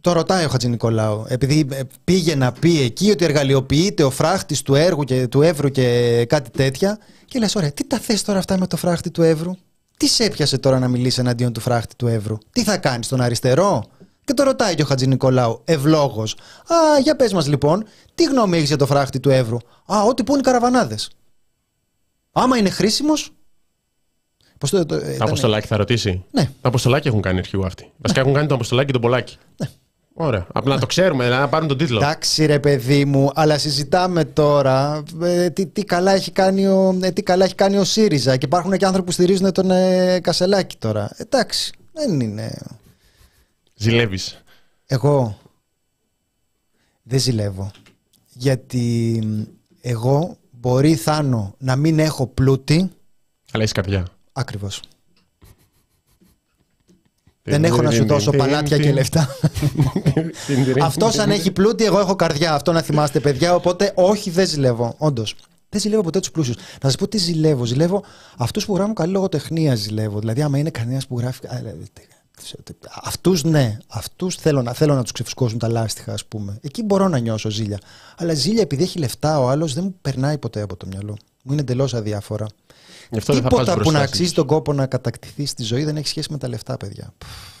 το ρωτάει ο Χατζη Νικολάου, επειδή ε, πήγε να πει εκεί ότι εργαλειοποιείται ο φράχτης του έργου και του Εύρου και κάτι τέτοια και λες, ωραία, τι τα θες τώρα αυτά με το φράχτη του Εύρου, τι σε έπιασε τώρα να μιλήσεις εναντίον του φράχτη του Εύρου, τι θα κάνεις τον αριστερό; Και το ρωτάει και ο Χατζη Νικολάου, ευλόγως. Α, για πες μας λοιπόν, τι γνώμη έχεις για το φράχτη του Εύρου; Α, ό,τι πούν οι καραβανάδες. Άμα είναι χρήσιμος. Πώς το. το Τα ήταν- αποστολάκι θα ρωτήσει. Ναι. Τα αποστολάκι έχουν κάνει αρχηγό αυτοί. Βασικά έχουν κάνει το αποστολάκι και τον Πολάκι. Ναι. Ωραία. Απλά να το ξέρουμε, δηλαδή να πάρουν τον τίτλο. Εντάξει ρε παιδί μου, αλλά συζητάμε τώρα ε, τι, τι, καλά έχει κάνει ο, ε, τι καλά έχει κάνει ο ΣΥΡΙΖΑ και υπάρχουν και άνθρωποι που στηρίζουν τον ε, Κασελάκη τώρα. Εντάξει, δεν είναι... Ζηλεύεις. Εγώ δεν ζηλεύω. Γιατί μ, εγώ μπορεί Θάνο να μην έχω πλούτη Αλλά έχεις καρδιά. Ακριβώς. Δεν έχω να σου δώσω παλάτια και λεφτά. Αυτός αν έχει πλούτη, εγώ έχω καρδιά. Αυτό να θυμάστε, παιδιά. Οπότε, όχι, δεν ζηλεύω. Όντως. Δεν ζηλεύω ποτέ τους πλούσιους. Να σας πω τι ζηλεύω. Ζηλεύω αυτούς που γράφουν καλή λογοτεχνία. Ζηλεύω. Δηλαδή, άμα είναι κανένας που γράφει. Αυτούς ναι, αυτούς θέλω να, θέλω να τους ξεφουσκώσουν τα λάστιχα, ας πούμε. Εκεί μπορώ να νιώσω ζήλια. Αλλά ζήλια επειδή έχει λεφτά ο άλλος δεν μου περνάει ποτέ από το μυαλό. Μου είναι εντελώς αδιάφορα. Γι' αυτό δεν θα πας Τίποτα που μπροστά να στη αξίζει ζωή. τον κόπο να κατακτηθεί στη ζωή δεν έχει σχέση με τα λεφτά, παιδιά. Πφ.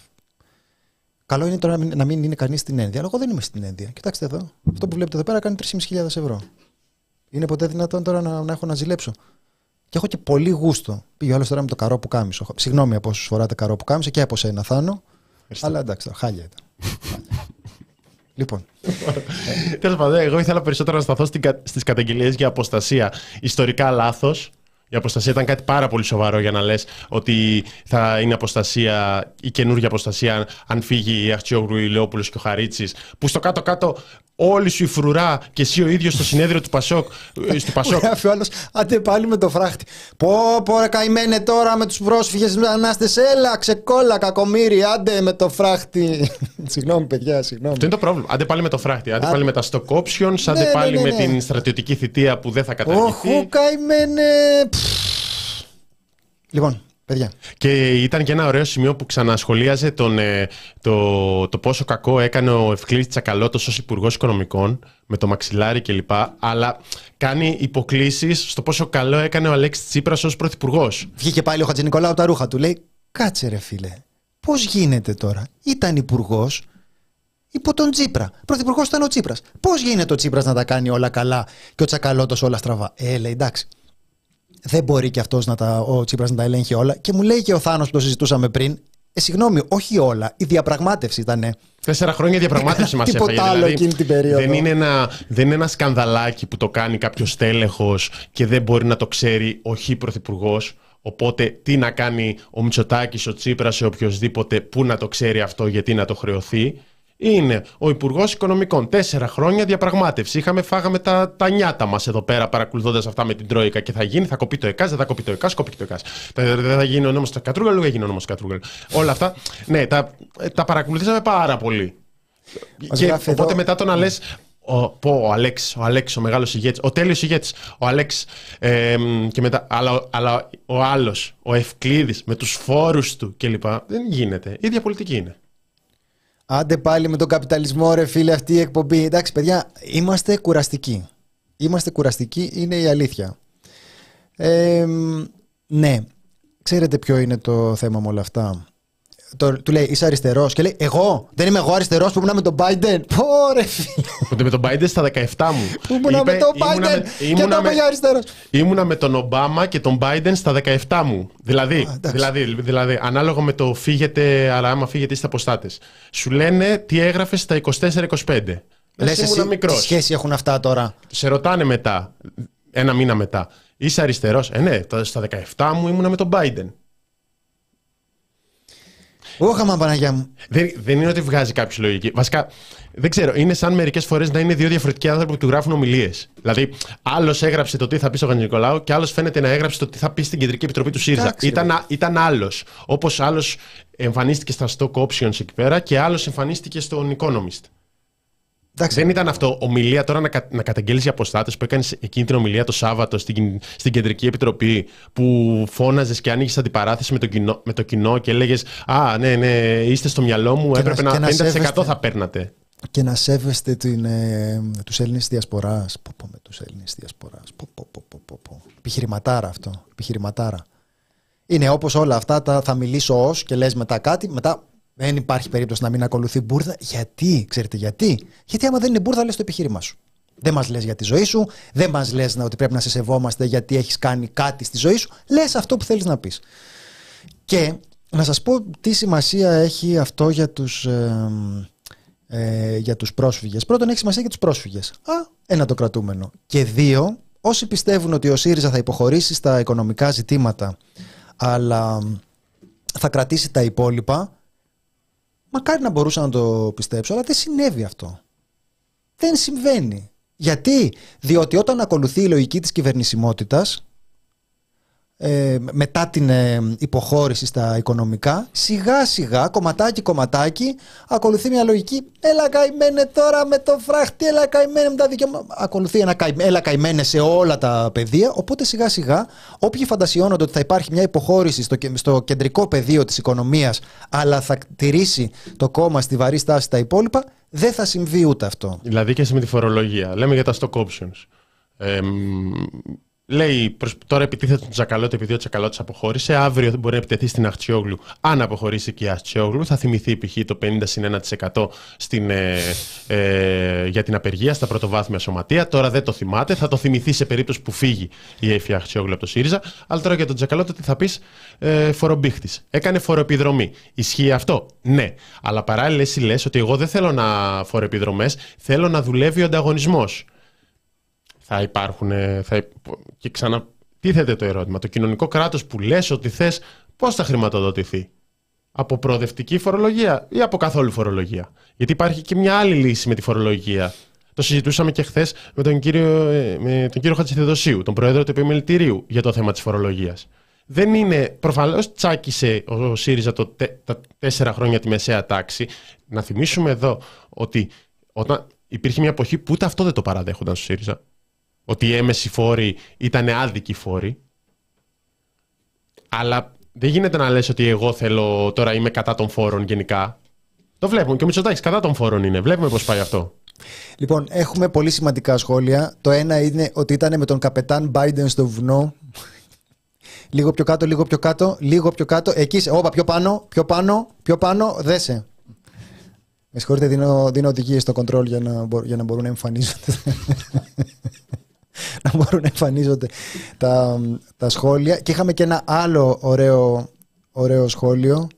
Καλό είναι τώρα να μην, να μην είναι κανείς στην ένδια, αλλά εγώ δεν είμαι στην ένδια. Κοιτάξτε εδώ. Αυτό που βλέπετε εδώ πέρα κάνει 3.500 ευρώ. Είναι ποτέ δυνατόν τώρα να, να έχω να ζηλέψω; Και έχω και πολύ γούστο. Πήγε ο άλλος τώρα με το καρό που κάμισο. Συγγνώμη από όσους φοράτε καρό που κάμισο και από σένα, Θάνο. Ευχαριστώ. Αλλά εντάξει, τώρα, χάλια ήταν. λοιπόν, Τέλος πάντων, εγώ ήθελα περισσότερο να σταθώ στις καταγγελίες για αποστασία. Ιστορικά λάθος. Η αποστασία ήταν κάτι πάρα πολύ σοβαρό για να λες ότι θα είναι αποστασία, η καινούργια αποστασία, αν φύγει η Αχτσιόγλου, η Λεόπουλο και ο Χαρίτσης. Που στο κάτω-κάτω όλη σου η φρουρά και εσύ ο ίδιος στο συνέδριο του Πασόκ. ε, του Πασόκ γράφει ο άλλος, άντε πάλι με το φράχτη. Πω, πω, ρε, καημένε τώρα με τους πρόσφυγες μετανάστε. Έλα, ξεκόλα, κακομίρι, άντε με το φράχτη. συγγνώμη, παιδιά, συγγνώμη. Αυτό είναι το πρόβλημα. Άντε πάλι με το φράχτη. Άντε Α- πάλι με τα stock options. Άντε Ναι, ναι, πάλι ναι, με ναι. την στρατιωτική θητεία που δεν θα καταργηθεί. Όχου, καημένε. Πφ. Λοιπόν, παιδιά. Και ήταν και ένα ωραίο σημείο που ξανασχολίαζε τον, ε, το, το πόσο κακό έκανε ο Ευκλήδης Τσακαλώτος ως υπουργός Οικονομικών με το μαξιλάρι κλπ. Αλλά κάνει υποκλήσεις στο πόσο καλό έκανε ο Αλέξης Τσίπρας ως πρωθυπουργός. Βγήκε πάλι ο Χατζη Νικολάου από τα ρούχα του. Λέει, κάτσε ρε φίλε, πώς γίνεται τώρα; Ήταν υπουργός υπό τον Τσίπρα. Πρωθυπουργός ήταν ο Τσίπρας. Πώς γίνεται ο Τσίπρας να τα κάνει όλα καλά και ο Τσακαλώτος όλα στραβά; Ε, λέει, εντάξει. Δεν μπορεί και αυτός ο Τσίπρας να τα ελέγχει όλα. Και μου λέει και ο Θάνος που το συζητούσαμε πριν, ε, συγγνώμη, όχι όλα. Η διαπραγμάτευση ήταν. Τέσσερα χρόνια διαπραγμάτευση μας Τίποτα έφαγε. άλλο δηλαδή, εκείνη την περίοδο. Δεν είναι, ένα, δεν είναι ένα σκανδαλάκι που το κάνει κάποιος τέλεχος και δεν μπορεί να το ξέρει ο χι πρωθυπουργός. Οπότε τι να κάνει ο Μητσοτάκης, ο Τσίπρας, ή οποιοδήποτε, πού να το ξέρει αυτό, γιατί να το χρεωθεί. Είναι ο Υπουργός Οικονομικών. Τέσσερα χρόνια διαπραγμάτευση. Είχαμε, φάγαμε τα, τα νιάτα μας εδώ πέρα παρακολουθώντας αυτά με την Τρόικα. Και θα γίνει, θα κοπεί το ΕΚΑΣ, δεν θα κοπεί το ΕΚΑΣ, κοπεί το ΕΚΑΣ. Δεν θα γίνει ο νόμος του Κατρούγκαλου, έγινε ο νόμος του Κατρούγκαλου. Όλα αυτά. Ναι, τα, τα παρακολουθήσαμε πάρα πολύ. Μας Και γράφει οπότε εδώ- μετά το να λες. Ο, πω, ο Αλέξ, ο Αλέξ, ο μεγάλος ηγέτης, ο τέλειος ηγέτης, ο Αλέξ. Ε, μ, και μετά, αλλά, αλλά ο άλλος, ο Ευκλήδης, με τους φόρους του κλπ. Δεν γίνεται. Η ίδια πολιτική είναι. Άντε πάλι με τον καπιταλισμό, ρε φίλε, αυτή η εκπομπή. Εντάξει, παιδιά, είμαστε κουραστικοί. Είμαστε κουραστικοί, είναι η αλήθεια. Ε, ναι, ξέρετε ποιο είναι το θέμα με όλα αυτά; Το, του λέει Είσαι αριστερός. Και λέει Εγώ δεν είμαι εγώ αριστερός που ήμουν με τον Biden. Πόρε Που με τον Biden στα 17 μου. Που ήμουν με τον Biden και το είπε για αριστερός. Ήμουνα με τον Ομπάμα και τον Biden στα 17 μου. Δηλαδή, δηλαδή, δηλαδή, ανάλογα με το φύγετε, αλλά άμα φύγετε είστε αποστάτες. Σου λένε τι έγραφες στα 24-25. Λες εσύ, μικρός. τι σχέση έχουν αυτά τώρα; Σε ρωτάνε μετά, ένα μήνα μετά. Είσαι αριστερός. Ε, ναι, στα 17 μου ήμουνα με τον Biden. Όχα Παναγιά μου. Δεν, δεν είναι ότι βγάζει κάποιος λογική. Βασικά, δεν ξέρω. Είναι σαν μερικές φορές να είναι δύο διαφορετικοί άνθρωποι που του γράφουν ομιλίες. Δηλαδή, άλλος έγραψε το τι θα πει στο Νικολάου και άλλος φαίνεται να έγραψε το τι θα πει στην Κεντρική Επιτροπή του ΣΥΡΙΖΑ. ήταν, ήταν άλλος. Όπως άλλος εμφανίστηκε στα stock options εκεί πέρα και άλλος εμφανίστηκε στον Economist. Εντάξει. Δεν ήταν αυτό ομιλία τώρα να, κα, να καταγγέλει για αποστάτες που έκανες εκείνη την ομιλία το Σάββατο στην, στην Κεντρική Επιτροπή που φώναζες και άνοιγες αντιπαράθεση με το, κοινό, με το κοινό και έλεγες Α, ναι, ναι, είστε στο μυαλό μου, και έπρεπε να, να 50% θα παίρνατε. Και να σέβεστε την, ε, τους Έλληνες διασποράς. Πω πω με τους Έλληνες διασποράς. Πω, πω, πω, πω, πω. Επιχειρηματάρα αυτό. Επιχειρηματάρα. Είναι όπως όλα αυτά τα θα μιλήσω ως και λες μετά κάτι, μετά δεν υπάρχει περίπτωση να μην ακολουθεί μπουρδα. Γιατί, ξέρετε γιατί; Γιατί άμα δεν είναι μπουρδα, λες το επιχείρημά σου. Δεν μας λες για τη ζωή σου, δεν μας λες ότι πρέπει να σε σεβόμαστε γιατί έχεις κάνει κάτι στη ζωή σου. Λες αυτό που θέλεις να πεις. Και να σας πω τι σημασία έχει αυτό για τους, ε, ε, για τους πρόσφυγες. Πρώτον έχει σημασία για τους πρόσφυγες. Α, ένα το κρατούμενο. Και δύο, όσοι πιστεύουν ότι ο ΣΥΡΙΖΑ θα υποχωρήσει στα οικονομικά ζητήματα αλλά θα κρατήσει τα υπόλοιπα, Μακάρι να μπορούσα να το πιστέψω, αλλά δεν συνέβη αυτό. Δεν συμβαίνει. Γιατί; Διότι όταν ακολουθεί η λογική της κυβερνησιμότητας, ε, μετά την ε, υποχώρηση στα οικονομικά, σιγά σιγά, κομματάκι κομματάκι, ακολουθεί μια λογική. Έλα καημένε τώρα με το φράχτη, έλα καημένε με τα δικαιώματα. Ακολουθεί ένα καημένε, έλα καημένε σε όλα τα πεδία. Οπότε σιγά σιγά, όποιοι φαντασιώνονται ότι θα υπάρχει μια υποχώρηση στο, στο κεντρικό πεδίο της οικονομίας, αλλά θα τηρήσει το κόμμα στη βαρύ στάση τα υπόλοιπα, δεν θα συμβεί ούτε αυτό. Δηλαδή και με τη φορολογία. Λέμε για τα stock options. Ε, Λέει τώρα επιτίθεται τον Τζακαλώτο επειδή ο Τζακαλώτο αποχώρησε. Αύριο μπορεί να επιτεθεί στην Αχτσιόγλου. Αν αποχωρήσει και η Αχτσιόγλου, θα θυμηθεί π.χ. το 50 στην, ε, ε, για την απεργία στα πρωτοβάθμια σωματεία. Τώρα δεν το θυμάται. Θα το θυμηθεί σε περίπτωση που φύγει η Έφη Αχτσιόγλου από το ΣΥΡΙΖΑ. Αλλά τώρα για τον Τζακαλώτο τι θα πεις; Ε, φορομπίχτη. Έκανε φοροεπιδρομή. Ισχύει αυτό; Ναι. Αλλά παράλληλα εσύ λες ότι εγώ δεν θέλω να φοροεπιδρομές. Θέλω να δουλεύει ο ανταγωνισμός θα υπάρχουν. Θα... Και ξανατίθεται το ερώτημα. Το κοινωνικό κράτος που λες ότι θες, πώς θα χρηματοδοτηθεί; Από προοδευτική φορολογία ή από καθόλου φορολογία; Γιατί υπάρχει και μια άλλη λύση με τη φορολογία. Το συζητούσαμε και χθες με τον κύριο, ε, με τον κύριο Χατζηθεδοσίου, τον πρόεδρο του Επιμελητηρίου, για το θέμα της φορολογίας. Δεν είναι. Προφανώς τσάκισε ο ΣΥΡΙΖΑ το, τα τέσσερα χρόνια τη μεσαία τάξη. Να θυμίσουμε εδώ ότι όταν υπήρχε μια εποχή που ούτε αυτό δεν το παραδέχονταν στο ΣΥΡΙΖΑ ότι οι έμεση φόροι ήταν άδικοι φόροι. Αλλά δεν γίνεται να λες ότι εγώ θέλω τώρα είμαι κατά των φόρων γενικά. Το βλέπουμε και ο Μητσοτάκης κατά των φόρων είναι. Βλέπουμε πώς πάει αυτό. Λοιπόν, έχουμε πολύ σημαντικά σχόλια. Το ένα είναι ότι ήταν με τον καπετάν Biden στο βουνό. λίγο πιο κάτω, λίγο πιο κάτω, λίγο πιο κάτω. Εκεί είσαι. Όπα, πιο πάνω, πιο πάνω, πιο πάνω, δέσε. Με συγχωρείτε, δίνω, δίνω οδηγίες στο control για να, για να μπορούν να εμφανίζονται να μπορούν να εμφανίζονται τα, τα σχόλια. Και είχαμε και ένα άλλο ωραίο, ωραίο σχόλιο.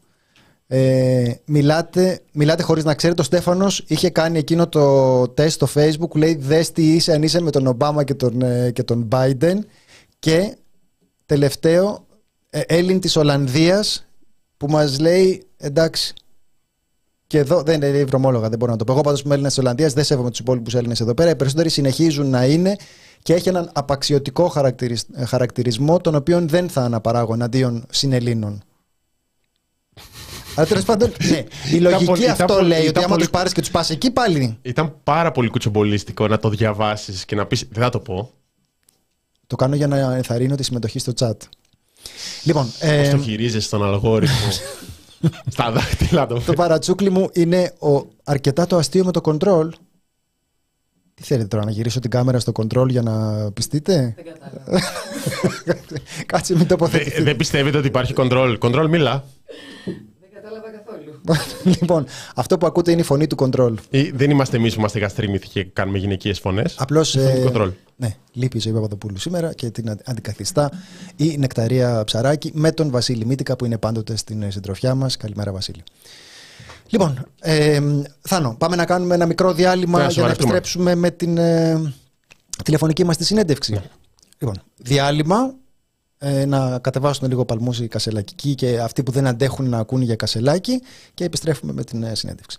Ε, μιλάτε, μιλάτε χωρίς να ξέρετε, ο Στέφανος είχε κάνει εκείνο το τεστ στο facebook, λέει δες τι είσαι αν είσαι με τον Ομπάμα και τον, ε, και τον Biden και τελευταίο ε, Έλλην της Ολλανδίας που μας λέει εντάξει και εδώ δεν είναι ευρωμόλογα, δεν μπορώ να το πω. Εγώ πάντως που είμαι Έλληνας της Ολλανδίας δεν σέβομαι τους υπόλοιπους Έλληνες εδώ πέρα. Οι περισσότεροι συνεχίζουν να είναι και έχει έναν απαξιωτικό χαρακτηρισμό, τον οποίο δεν θα αναπαράγω εναντίον συνελλήνων. Αλλά τέλος πάντων, ναι, η λογική αυτό λέει ότι άμα πολύ... τους πάρεις και τους πας εκεί πάλι. Ήταν πάρα πολύ κουτσομπολίστικο να το διαβάσεις και να πει. Δεν θα το πω. Το κάνω για να ενθαρρύνω τη συμμετοχή στο chat. Λοιπόν, ε, το χειρίζεσαι στον αλγόριθμο; Στα δάχτυλα το Το παρατσούκλι μου είναι ο, αρκετά το αστείο με το control τι θέλετε τώρα, να γυρίσω την κάμερα στο control για να πιστείτε; Δεν κατάλαβα. Κάτσε μην τοποθετηθείτε. Δεν πιστεύετε ότι υπάρχει control. Control, μίλα. Δεν κατάλαβα καθόλου. λοιπόν, αυτό που ακούτε είναι η φωνή του control. Ή δεν είμαστε εμείς που είμαστε γαστρίμηθοι και κάνουμε γυναικείες φωνές. Απλώς. Ε, control. Ναι, λείπει η ζωή Παπαδοπούλου σήμερα και την αντικαθιστά η Νεκταρία Ψαράκη με τον Βασίλη Μίτικα που είναι πάντοτε στην συντροφιά μας. Καλημέρα, Βασίλη. Λοιπόν, ε, Θάνο, πάμε να κάνουμε ένα μικρό διάλειμμα για να επιστρέψουμε με την ε, τηλεφωνική μας τη συνέντευξη. Ναι. Λοιπόν, διάλειμμα, ε, να κατεβάσουν λίγο παλμούς οι κασελακικοί και αυτοί που δεν αντέχουν να ακούν για κασελάκι και επιστρέφουμε με την ε, συνέντευξη.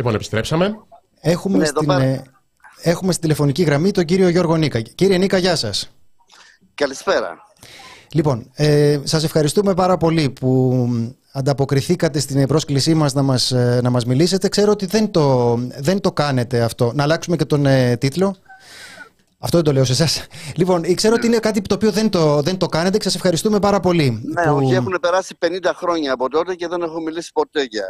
Λοιπόν, επιστρέψαμε. Έχουμε, Ναι, στην, εδώ πέρα. ε, έχουμε στην τηλεφωνική γραμμή τον κύριο Γιώργο Νίκα. Κύριε Νίκα, γεια σας. Καλησπέρα. Λοιπόν, ε, σας ευχαριστούμε πάρα πολύ που ανταποκριθήκατε στην πρόσκλησή μας να μας, ε, να μας μιλήσετε. Ξέρω ότι δεν το, δεν το κάνετε αυτό. Να αλλάξουμε και τον ε, τίτλο. Αυτό δεν το λέω σε εσάς. Λοιπόν, ξέρω ότι είναι κάτι το οποίο δεν το, δεν το κάνετε και σας ευχαριστούμε πάρα πολύ. Ναι, που- όχι, έχουν περάσει 50 χρόνια από τότε και δεν έχω μιλήσει ποτέ για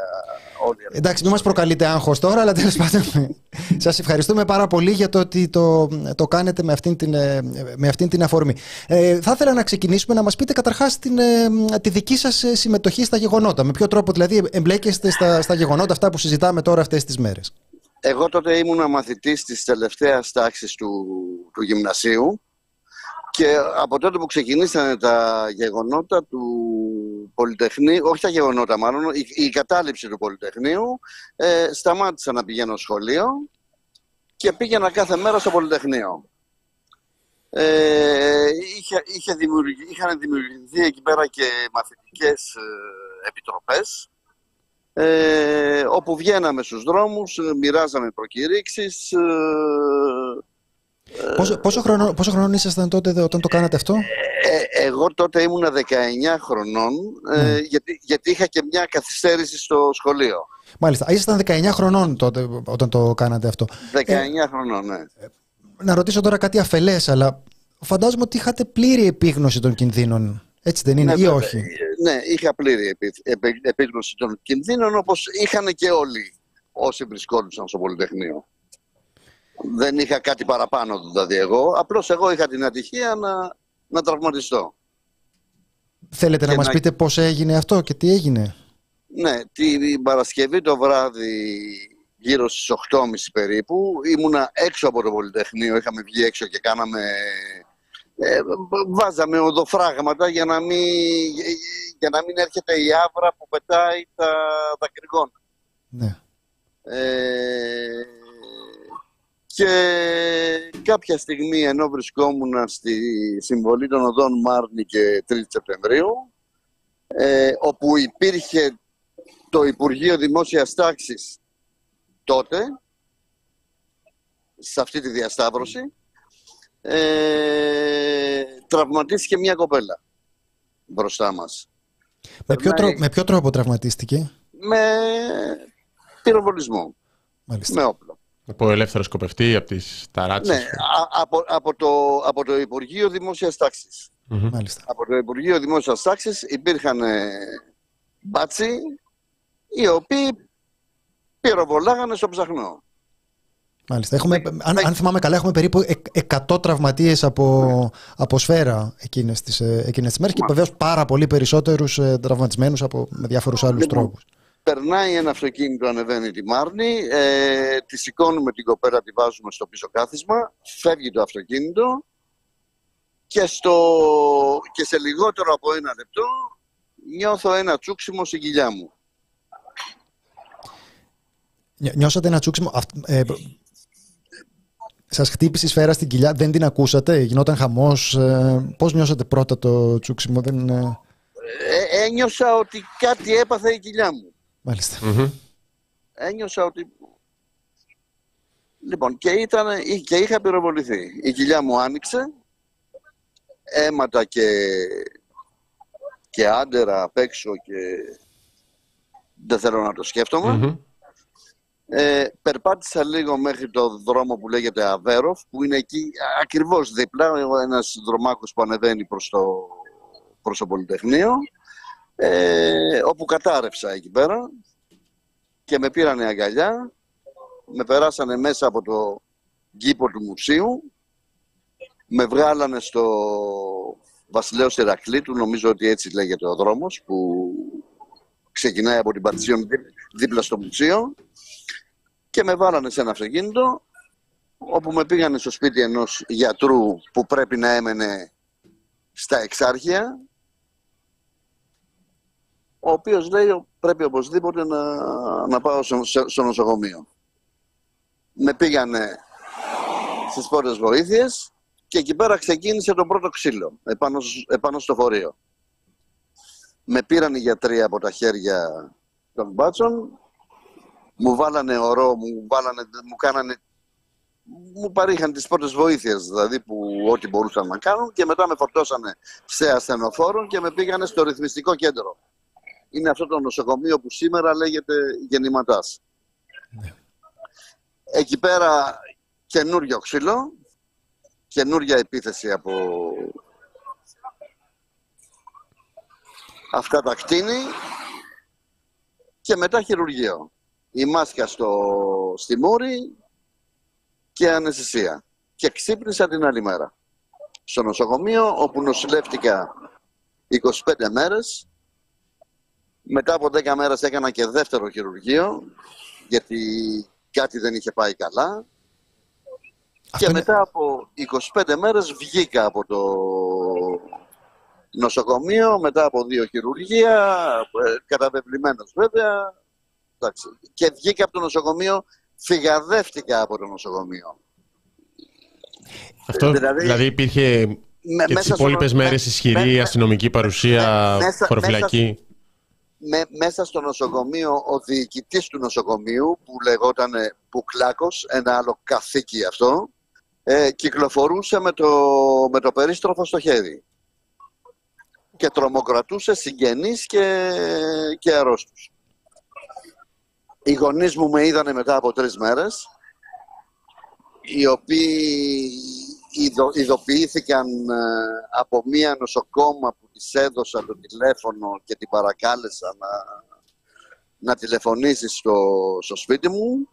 όλη αυτή. Εντάξει, μην μας προκαλείτε άγχος τώρα, αλλά τέλος πάντων σας ευχαριστούμε πάρα πολύ για το ότι το, το κάνετε με αυτήν την, ε, με αυτήν την αφορμή. Ε, θα ήθελα να ξεκινήσουμε να μας πείτε καταρχάς την, ε, τη δική σας ε, συμμετοχή στα γεγονότα. Με ποιο τρόπο δηλαδή εμπλέκεστε στα, στα γεγονότα αυτά που συζητάμε τώρα αυτές τις μέρες. Εγώ τότε ήμουν μαθητής της τελευταίας τάξης του, του γυμνασίου και από τότε που ξεκινήσανε τα γεγονότα του Πολυτεχνείου, όχι τα γεγονότα μάλλον, η, η κατάληψη του Πολυτεχνείου, ε, σταμάτησα να πηγαίνω σχολείο και πήγαινα κάθε μέρα στο Πολυτεχνείο. Ε, είχε, είχε δημιουργη, είχαν δημιουργηθεί εκεί πέρα και μαθητικές ε, επιτροπές ε, όπου βγαίναμε στους δρόμους, ε, μοιράζαμε προκηρύξεις. ε, Πόσο, πόσο, χρόνο, πόσο χρόνο ήσασταν τότε δε- όταν το κάνατε αυτό; ε, εγώ τότε ήμουνα 19 χρονών, ε, Ναι. γιατί, γιατί είχα και μια καθυστέρηση στο σχολείο. Μάλιστα. Α, Ήσασταν 19 χρονών τότε όταν το κάνατε αυτό. 19 χρονών, ναι. Να ρωτήσω τώρα κάτι αφελές, αλλά φαντάζομαι ότι είχατε πλήρη επίγνωση των κινδύνων. Έτσι δεν είναι, Ναι, ή βέβαια. όχι; Ε, Ναι, είχα πλήρη επί, επί- επίγνωση των κινδύνων, όπως είχαν και όλοι όσοι βρισκόντουσαν στο Πολυτεχνείο. Δεν είχα κάτι παραπάνω δηλαδή εγώ, απλώς εγώ είχα την ατυχία να, να τραυματιστώ. Θέλετε να και μας να- πείτε πώς έγινε αυτό και τι έγινε; Ναι, την Παρασκευή το βράδυ γύρω στις 8.30 περίπου ήμουνα έξω από το Πολυτεχνείο, είχαμε βγει έξω και κάναμε... Ε, βάζαμε οδοφράγματα για να, μην, για να μην έρχεται η άβρα που πετάει τα δακρυγόνα. Ναι. Ε, και κάποια στιγμή ενώ βρισκόμουν στη συμβολή των οδών Μάρνη και 3 Σεπτεμβρίου ε, όπου υπήρχε το Υπουργείο Δημόσιας Τάξης τότε σε αυτή τη διασταύρωση ε, τραυματίστηκε μια κοπέλα μπροστά μας Με ποιο, Περνάει- τρόπο, με ποιο τρόπο τραυματίστηκε; με πυροβολισμό, Μάλιστα. με όπλο. Από ελεύθερο σκοπευτή, από τις ταράτσες. Ναι, α- από, από, το, από το Υπουργείο Δημόσιας Τάξης. Μμμ. Μάλιστα. Από το Υπουργείο Δημόσιας Τάξης υπήρχαν ε, μπάτσοι οι οποίοι πυροβολάγανε στο ψαχνό. Μάλιστα. Έχουμε, αν, αν θυμάμαι καλά, έχουμε περίπου εκ- 100 τραυματίες από, από σφαίρα εκείνες τις, ε, εκείνες τις μέρες και βεβαίως πάρα πολύ περισσότερους ε, τραυματισμένους από, με διάφορους άλλους Λοιπόν, τρόπους. Περνάει ένα αυτοκίνητο, ανεβαίνει τη Μάρνη, ε, τη σηκώνουμε την κοπέλα, τη βάζουμε στο πίσω κάθισμα, φεύγει το αυτοκίνητο και, στο, και σε λιγότερο από ένα λεπτό νιώθω ένα τσούξιμο στην κοιλιά μου. Νιώ- Νιώσατε ένα τσούξιμο. Αυ- Ε, σας χτύπησε η σφαίρα στην κοιλιά, δεν την ακούσατε, γινόταν χαμός. Ε, πώς νιώσατε πρώτα το τσούξιμο, δεν... ε, Ε, ένιωσα ότι κάτι έπαθε η κοιλιά μου. Μάλιστα. Μμμ. Ένιωσα ότι... Λοιπόν, και, ήταν, και είχα πυροβοληθεί. Η κοιλιά μου άνοιξε, αίματα και, και άντερα απ' έξω και δεν θέλω να το σκέφτομαι. Μμμ. Ε, περπάτησα λίγο μέχρι το δρόμο που λέγεται Αβέροφ, που είναι εκεί ακριβώς δίπλα, ένας δρομάκος που ανεβαίνει προς το, προς το Πολυτεχνείο, ε, όπου κατάρρευσα εκεί πέρα και με πήρανε αγκαλιά, με περάσανε μέσα από το κήπο του μουσείου, με βγάλανε στο Βασιλέος Ηρακλήτου, νομίζω ότι έτσι λέγεται ο δρόμος, που ξεκινάει από την Πατησίων δί- δίπλα στο μουσείο και με βάλανε σε ένα αυτοκίνητο όπου με πήγανε στο σπίτι ενός γιατρού που πρέπει να έμενε στα εξάρχεια ο οποίος λέει πρέπει οπωσδήποτε να, να πάω στο, σε- στο νοσοκομείο. Με πήγανε στις πρώτες βοήθειες και εκεί πέρα ξεκίνησε το πρώτο ξύλο επάνω, σ- επάνω στο φορείο. Με πήραν οι γιατροί από τα χέρια των μπάτσων μου βάλανε ορό, μου, βάλανε, μου κάνανε μου παρήχαν τις πρώτες βοήθειες, δηλαδή που ό,τι μπορούσαν να κάνουν και μετά με φορτώσανε σε ασθενοφόρο και με πήγανε στο ρυθμιστικό κέντρο. Είναι αυτό το νοσοκομείο που σήμερα λέγεται Γεννηματάς. Ναι. Εκεί πέρα καινούριο ξύλο, καινούρια επίθεση από αυτά τα κτίνη και μετά χειρουργείο. Η μάσκα στο, στη μούρη και αναισθησία. Και ξύπνησα την άλλη μέρα. Στο νοσοκομείο όπου νοσηλεύτηκα 25 μέρες. Μετά από 10 μέρες έκανα και δεύτερο χειρουργείο γιατί κάτι δεν είχε πάει καλά. και μετά από 25 μέρες βγήκα από το νοσοκομείο, μετά από δύο χειρουργία, ε, καταβεβλημένος βέβαια. Και βγήκα από το νοσοκομείο, φυγαδεύτηκα από το νοσοκομείο. Αυτό δηλαδή, δηλαδή υπήρχε με, και τις υπόλοιπες μέρες ισχυρή με, αστυνομική παρουσία, μέσα, φοροφυλακή. Μέσα, μέσα στο νοσοκομείο, ο διοικητής του νοσοκομείου που λεγόταν Πουκλάκος, ένα άλλο καθήκη αυτό, ε, κυκλοφορούσε με το, με το περίστροφο στο χέρι και τρομοκρατούσε συγγενείς και, και αρρώστους. Οι γονείς μου με είδανε μετά από τρεις μέρες, οι οποίοι ειδο, ειδοποιήθηκαν ε, από μία νοσοκόμα που της έδωσα το τηλέφωνο και την παρακάλεσα να, να τηλεφωνήσει στο, στο σπίτι μου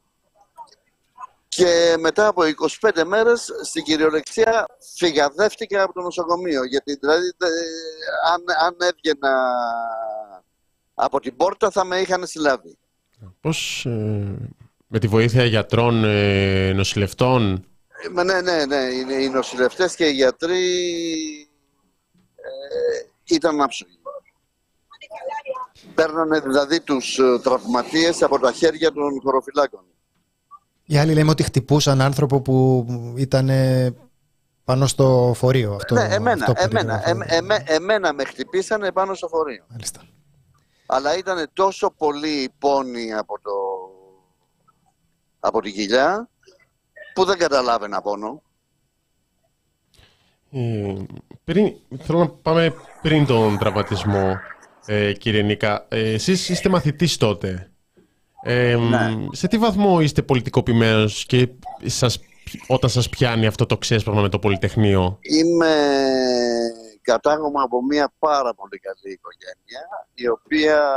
και μετά από 25 μέρες στην κυριολεξία φυγαδεύτηκα από το νοσοκομείο. Γιατί δηλαδή αν, αν έβγαινα από την πόρτα θα με είχαν συλλάβει. Πώς ε, με τη βοήθεια γιατρών, ε, νοσηλευτών; Ε, ναι, ναι, ναι. Οι, οι νοσηλευτές και οι γιατροί ε, ήταν άψογοι. Παίρνανε δηλαδή τους ε, τραυματίες από τα χέρια των χωροφυλάκων. Οι άλλοι λέμε ότι χτυπούσαν άνθρωπο που ήταν πάνω στο φορείο. Αυτό, ναι, εμένα, αυτό εμένα, εμένα, εμένα με χτυπήσανε πάνω στο φορείο. Μάλιστα. Αλλά ήταν τόσο πολύ πόνοι από, το, από τη γυλιά που δεν καταλάβαινα πόνο. Ε, πριν, θέλω να πάμε πριν τον τραυματισμό, ε, κύριε Νίκα. Ε, εσείς είστε μαθητής τότε. Ναι. Σε τι βαθμό είστε πολιτικοποιημένος και σας, όταν σας πιάνει αυτό το ξέσπασμα με το Πολυτεχνείο; Είμαι κατάγομαι από μια πάρα πολύ καλή οικογένεια η οποία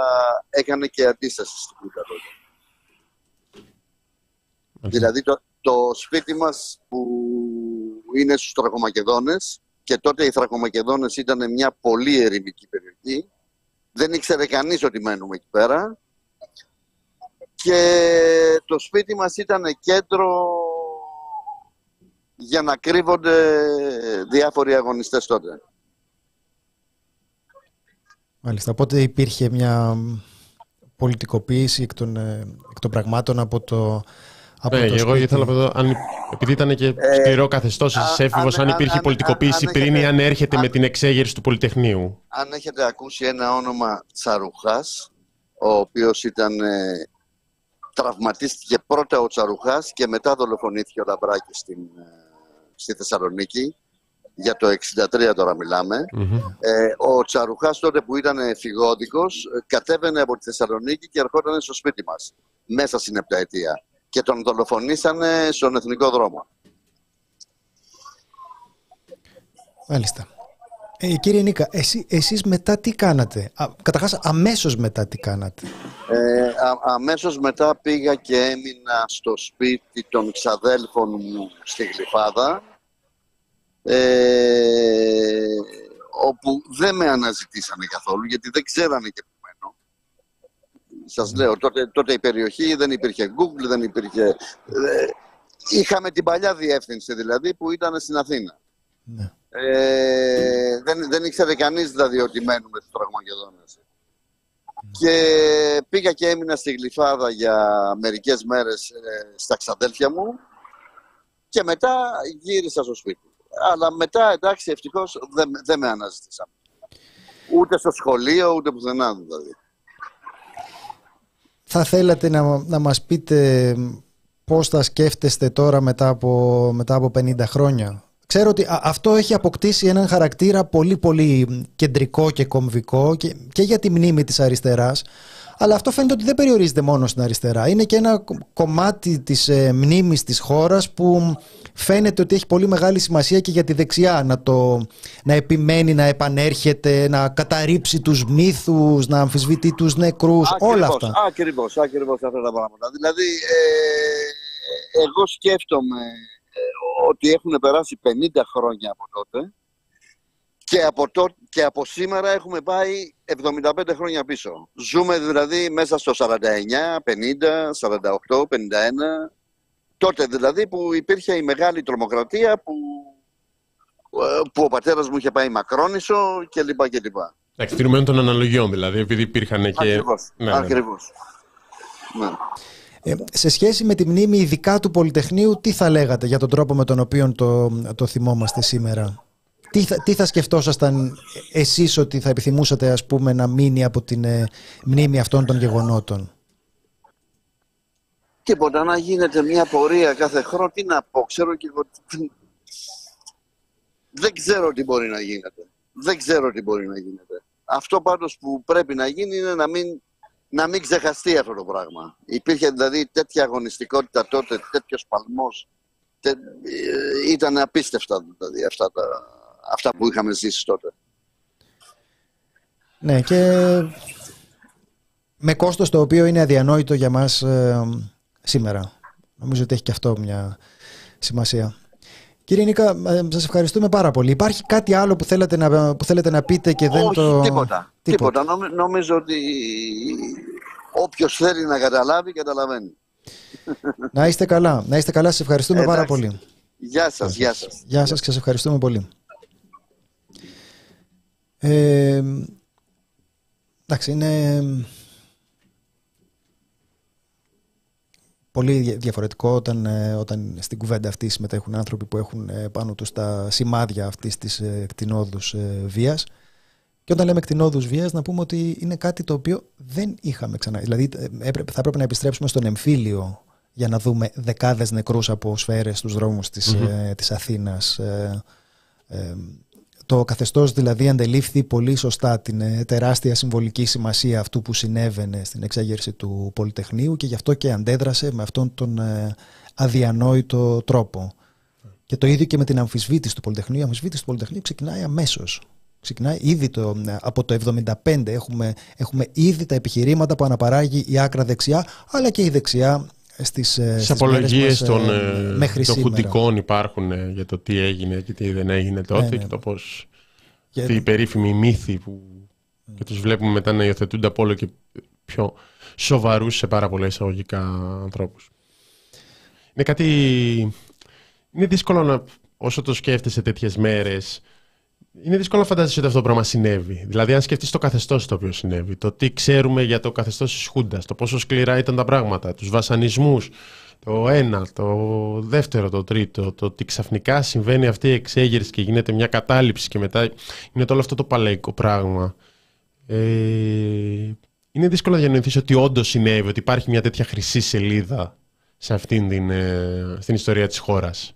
έκανε και αντίσταση στην Κούτα Δηλαδή το, το σπίτι μας που είναι στους Θρακομακεδόνες και τότε οι Θρακομακεδόνες ήταν μια πολύ ερημική περιοχή δεν ήξερε κανείς ότι μένουμε εκεί πέρα. Και το σπίτι μας ήταν κέντρο για να κρύβονται διάφοροι αγωνιστές τότε. Μάλιστα, οπότε υπήρχε μια πολιτικοποίηση εκ των, ε, εκ των πραγμάτων από το, από ναι, εγώ ήθελα να πω, αν, επειδή ήταν και ε, σκληρό καθεστώς έφηβο, αν, αν υπήρχε αν, πολιτικοποίηση αν, πριν ή αν έρχεται με την εξέγερση του Πολυτεχνείου. Αν έχετε ακούσει ένα όνομα Τσαρουχάς, ο οποίος ήταν ε, τραυματίστηκε πρώτα ο Τσαρουχάς και μετά δολοφονήθηκε ο Λαμπράκης στην, ε, στη Θεσσαλονίκη. Για το 63 τώρα Ε, ο Τσαρουχάς τότε που ήταν φυγόδικος ε, κατέβαινε από τη Θεσσαλονίκη και ερχόταν στο σπίτι μας μέσα στην επταετία και τον δολοφονήσανε στον εθνικό δρόμο. Μάλιστα. Ε, κύριε Νίκα, εσύ, εσείς μετά τι κάνατε; Α, καταρχάς, αμέσως μετά τι κάνατε; Ε, α, αμέσως μετά πήγα και έμεινα στο σπίτι των ξαδέλφων μου στη Γλυφάδα ε, όπου δεν με αναζητήσανε καθόλου γιατί δεν ξέρανε και που μένω. Σας λέω, τότε, τότε η περιοχή δεν υπήρχε Google, δεν υπήρχε... Ε, είχαμε την παλιά διεύθυνση δηλαδή που ήταν στην Αθήνα. Ναι. Ε, δεν, δεν ήξερε κανείς δηλαδή ότι μένουμε στους Τραγμαγεδόνες. Και πήγα και έμεινα στη Γλυφάδα για μερικές μέρες ε, στα ξαδέλφια μου και μετά γύρισα στο σπίτι. Αλλά μετά, εντάξει, ευτυχώς δεν, δεν με αναζητήσαν. Ούτε στο σχολείο, ούτε πουθενά δηλαδή. θα θέλατε να, να μας πείτε πώς θα σκέφτεστε τώρα μετά από, μετά από 50 χρόνια; Ξέρω ότι αυτό έχει αποκτήσει έναν χαρακτήρα πολύ πολύ κεντρικό και κομβικό και, και για τη μνήμη της αριστεράς αλλά αυτό φαίνεται ότι δεν περιορίζεται μόνο στην αριστερά. Είναι και ένα κομμάτι της ε, μνήμης της χώρας που φαίνεται ότι έχει πολύ μεγάλη σημασία και για τη δεξιά να, το, να επιμένει, να επανέρχεται, να καταρρύψει τους μύθους, να αμφισβητεί τους νεκρούς, όλα αυτά. Ακριβώς, ακριβώς αυτά τα πράγματα. Δηλαδή, ε, εγώ σκέφτομαι ε, ότι έχουν περάσει 50 χρόνια από τότε και από, και από σήμερα έχουμε πάει 75 χρόνια πίσω. Ζούμε δηλαδή μέσα στο 49, 50, 48, 51. Τότε δηλαδή που υπήρχε η μεγάλη τρομοκρατία που, ε, που ο πατέρας μου είχε πάει Μακρόνισο κλπ. κλπ. Εντάξει, των αναλογιών δηλαδή, επειδή υπήρχαν και... Ακριβώς, ναι, ναι, ναι. ακριβώς. Ναι. Ε, σε σχέση με τη μνήμη ειδικά του Πολυτεχνείου, τι θα λέγατε για τον τρόπο με τον οποίο το, το θυμόμαστε σήμερα; Τι θα, τι θα σκεφτόσασταν εσείς ότι θα επιθυμούσατε ας πούμε να μείνει από την ε, μνήμη αυτών των γεγονότων; Τίποτα, να γίνεται μια πορεία κάθε χρόνο, τι να πω, ξέρω και εγώ... Δεν ξέρω τι μπορεί να γίνεται. Δεν ξέρω τι μπορεί να γίνεται. Αυτό πάντως που πρέπει να γίνει είναι να μην, να μην ξεχαστεί αυτό το πράγμα. Υπήρχε δηλαδή τέτοια αγωνιστικότητα τότε, τέτοιος παλμός. Τε, ε, ήταν απίστευτα δηλαδή αυτά τα, αυτά που είχαμε ζήσει τότε. Ναι, και με κόστος το οποίο είναι αδιανόητο για μας ε, σήμερα. Νομίζω ότι έχει και αυτό μια σημασία. Κύριε Νίκα, ε, σας ευχαριστούμε πάρα πολύ. Υπάρχει κάτι άλλο που θέλετε να, που θέλετε να πείτε και δεν Όχι, το... τίποτα. τίποτα. Νομίζω ότι όποιος θέλει να καταλάβει, καταλαβαίνει. Να είστε καλά. Να είστε καλά. Σας ευχαριστούμε πάρα πολύ. Γεια σας, γεια σας. Γεια σας και σας ευχαριστούμε πολύ. Ε, εντάξει, είναι πολύ διαφορετικό όταν, ε, όταν στην κουβέντα αυτή συμμετέχουν άνθρωποι που έχουν ε, πάνω τους τα σημάδια αυτής της ε, κτηνόδους βίας. Και όταν λέμε κτηνόδους βίας να πούμε ότι είναι κάτι το οποίο δεν είχαμε ξανά. Δηλαδή θα έπρεπε να επιστρέψουμε στον εμφύλιο για να δούμε δεκάδες νεκρούς από σφαίρες στους δρόμους της, mm της Αθήνας το καθεστώς δηλαδή αντελήφθη πολύ σωστά την ε, τεράστια συμβολική σημασία αυτού που συνέβαινε στην εξέγερση του Πολυτεχνείου και γι' αυτό και αντέδρασε με αυτόν τον ε, αδιανόητο τρόπο. Και το ίδιο και με την αμφισβήτηση του Πολυτεχνείου. Η αμφισβήτηση του Πολυτεχνείου ξεκινάει αμέσως. Ξεκινάει ήδη το, ε, από το 1975. Έχουμε, έχουμε ήδη τα επιχειρήματα που αναπαράγει η άκρα δεξιά, αλλά και η δεξιά στις, στις απολογίες των, ε, των χουντικών υπάρχουν για το τι έγινε και τι δεν έγινε τότε ναι, ναι. και το πώς και... οι περίφημοι μύθοι που mm. και τους βλέπουμε μετά να υιοθετούνται από όλο και πιο σοβαρούς σε πάρα πολλά εισαγωγικά ανθρώπους. Είναι κάτι... Είναι δύσκολο να, όσο το σκέφτεσαι τέτοιες μέρες, είναι δύσκολο να φαντάζεσαι ότι αυτό το πράγμα συνέβη. Δηλαδή, αν σκεφτείς το καθεστώς το οποίο συνέβη, το τι ξέρουμε για το καθεστώς της Χούντας, το πόσο σκληρά ήταν τα πράγματα, τους βασανισμούς, το ένα, το δεύτερο, το τρίτο, το ότι ξαφνικά συμβαίνει αυτή η εξέγερση και γίνεται μια κατάληψη και μετά είναι όλο αυτό το παλαϊκό πράγμα. Ε, είναι δύσκολο να διανοηθείς ότι όντως συνέβη, ότι υπάρχει μια τέτοια χρυσή σελίδα σε αυτήν την, ε, στην ιστορία της χώρας.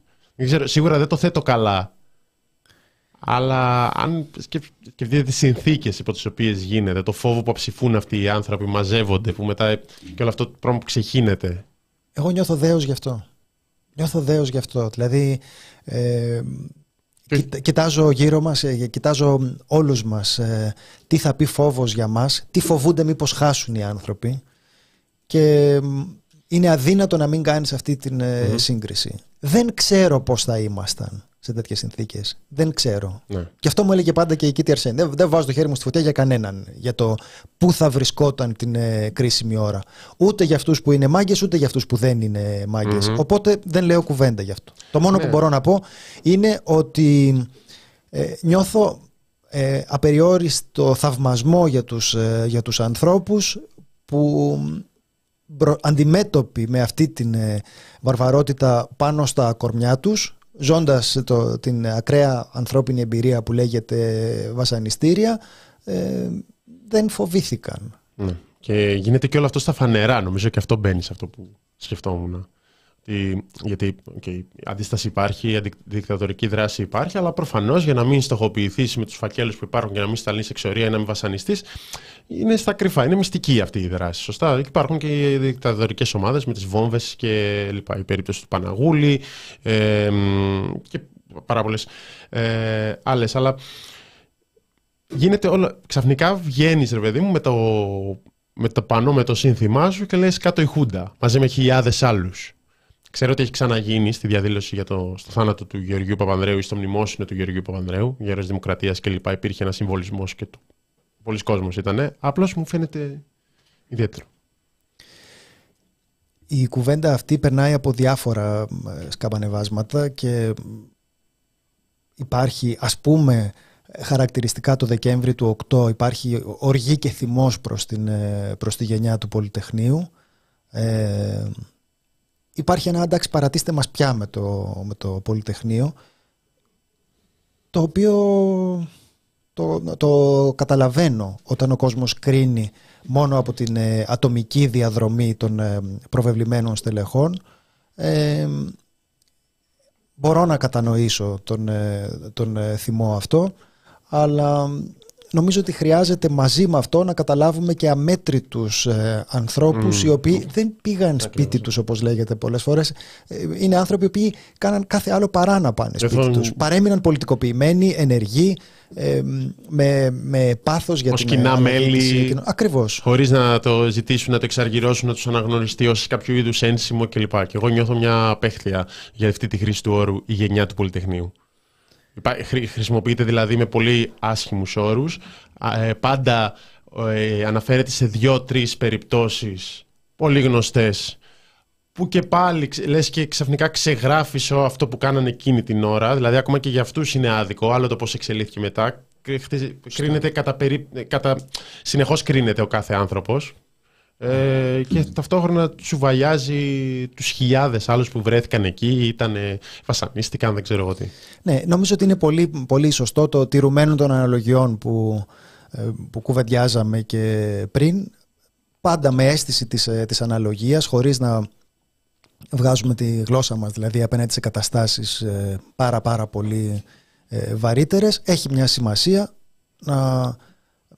σίγουρα δεν το θέτω καλά αλλά αν σκεφτείτε τις συνθήκες υπό τις οποίες γίνεται, το φόβο που αψηφούν αυτοί οι άνθρωποι, μαζεύονται, που μετά και όλο αυτό το πράγμα που ξεχύνεται. Εγώ νιώθω δέος γι' αυτό. Νιώθω δέος γι' αυτό. Δηλαδή, ε, κοιτάζω γύρω μας, ε, κοιτάζω όλους μας ε, τι θα πει φόβος για μας, τι φοβούνται μήπως χάσουν οι άνθρωποι και είναι αδύνατο να μην κάνεις αυτή την ε, σύγκριση. Δεν ξέρω πώς θα ήμασταν σε τέτοιες συνθήκες. Δεν ξέρω. Ναι. Και αυτό μου έλεγε πάντα και η Κίτη Αρσένη. Δεν, δεν βάζω το χέρι μου στη φωτιά για κανέναν για το πού θα βρισκόταν την ε, κρίσιμη ώρα. Ούτε για αυτούς που είναι μάγκες, ούτε για αυτούς που δεν είναι Οπότε δεν λέω κουβέντα γι' αυτό. Το μόνο που ναι. μπορώ να πω είναι ότι ε, νιώθω ε, απεριόριστο θαυμασμό για τους, ε, για τους ανθρώπους που αντιμέτωποι με αυτή την ε, βαρβαρότητα πάνω στα κορμιά τους ζώντας το, την ακραία ανθρώπινη εμπειρία που λέγεται βασανιστήρια, ε, δεν φοβήθηκαν. Ναι. Και γίνεται και όλο αυτό στα φανερά. Νομίζω και αυτό μπαίνει σε αυτό που σκεφτόμουν. Γιατί okay, η αντίσταση υπάρχει, η δικτατορική δράση υπάρχει, αλλά προφανώς για να μην στοχοποιηθείς με τους φακέλους που υπάρχουν και να μην σταλείς εξορία ή να μην βασανιστείς, είναι στα κρυφά. Είναι μυστική αυτή η δράση. Σωστά. Υπάρχουν και οι δικτατορικές ομάδες με τις βόμβες και λοιπά. Η περίπτωση του Παναγούλη ε, και πάρα πολλές ε, άλλες. Αλλά γίνεται όλο. Ξαφνικά βγαίνεις, ρε παιδί μου, με το, με το πανό, με το σύνθημά σου και λες κάτω η Χούντα μαζί με χιλιάδες άλλους. Ξέρω ότι έχει ξαναγίνει στη διαδήλωση για το, στο θάνατο του Γεωργίου Παπανδρέου ή στο μνημόσυνο του Γεωργίου Παπανδρέου, γέρος Δημοκρατίας κλπ. Υπήρχε ένας συμβολισμός και του. Πολλοί κόσμος ήταν. Απλώς μου φαίνεται ιδιαίτερο. Η κουβέντα αυτή περνάει από διάφορα ε, σκαμπανεβάσματα και υπάρχει ας πούμε χαρακτηριστικά το Δεκέμβρη του 8 υπάρχει οργή και θυμός προς, την, ε, προς τη γενιά του Πολυτεχνείου. Ε, υπάρχει ένα εντάξει παρατήστε μας πια με το, με το Πολυτεχνείο το οποίο το, το καταλαβαίνω όταν ο κόσμος κρίνει μόνο από την ε, ατομική διαδρομή των ε, προβεβλημένων στελεχών. Ε, μπορώ να κατανοήσω τον, τον θυμό αυτό αλλά νομίζω ότι χρειάζεται μαζί με αυτό να καταλάβουμε και αμέτρητους ε, ανθρώπους οι οποίοι δεν πήγαν σπίτι τους όπως λέγεται πολλές φορές. Ε, είναι άνθρωποι οι οποίοι κάναν κάθε άλλο παρά να πάνε σπίτι τους. Παρέμειναν πολιτικοποιημένοι, ενεργοί, ε, με, με πάθος για την κοινά μέλη, την... Ακριβώς. χωρίς να το ζητήσουν, να το εξαργυρώσουν, να τους αναγνωριστεί ως κάποιο είδους ένσημο κλπ. Και εγώ νιώθω μια απέχθεια για αυτή τη χρήση του όρου η γενιά του Πολυτεχνείου. Χρησιμοποιείται δηλαδή με πολύ άσχημους όρους. Ε, πάντα ε, αναφέρεται σε δύο-τρεις περιπτώσεις πολύ γνωστές που και πάλι λες και ξαφνικά ξεγράφεις αυτό που κάνανε εκείνη την ώρα. Δηλαδή ακόμα και για αυτούς είναι άδικο, άλλο το πώς εξελίχθηκε μετά. Κρίνεται κατά, περί... κατά... Συνεχώς κρίνεται ο κάθε άνθρωπος ε, και ταυτόχρονα τσουβαλιάζει τους χιλιάδες άλλους που βρέθηκαν εκεί, ήταν βασανίστηκαν, δεν ξέρω εγώ τι. Ναι, νομίζω ότι είναι πολύ, πολύ σωστό το τηρουμένο των αναλογιών που, ε, που κουβεντιάζαμε και πριν, πάντα με αίσθηση της, ε, της αναλογίας, χωρίς να βγάζουμε τη γλώσσα μας, δηλαδή απέναντι σε καταστάσεις ε, πάρα πάρα πολύ βαρύτερες, έχει μια σημασία να,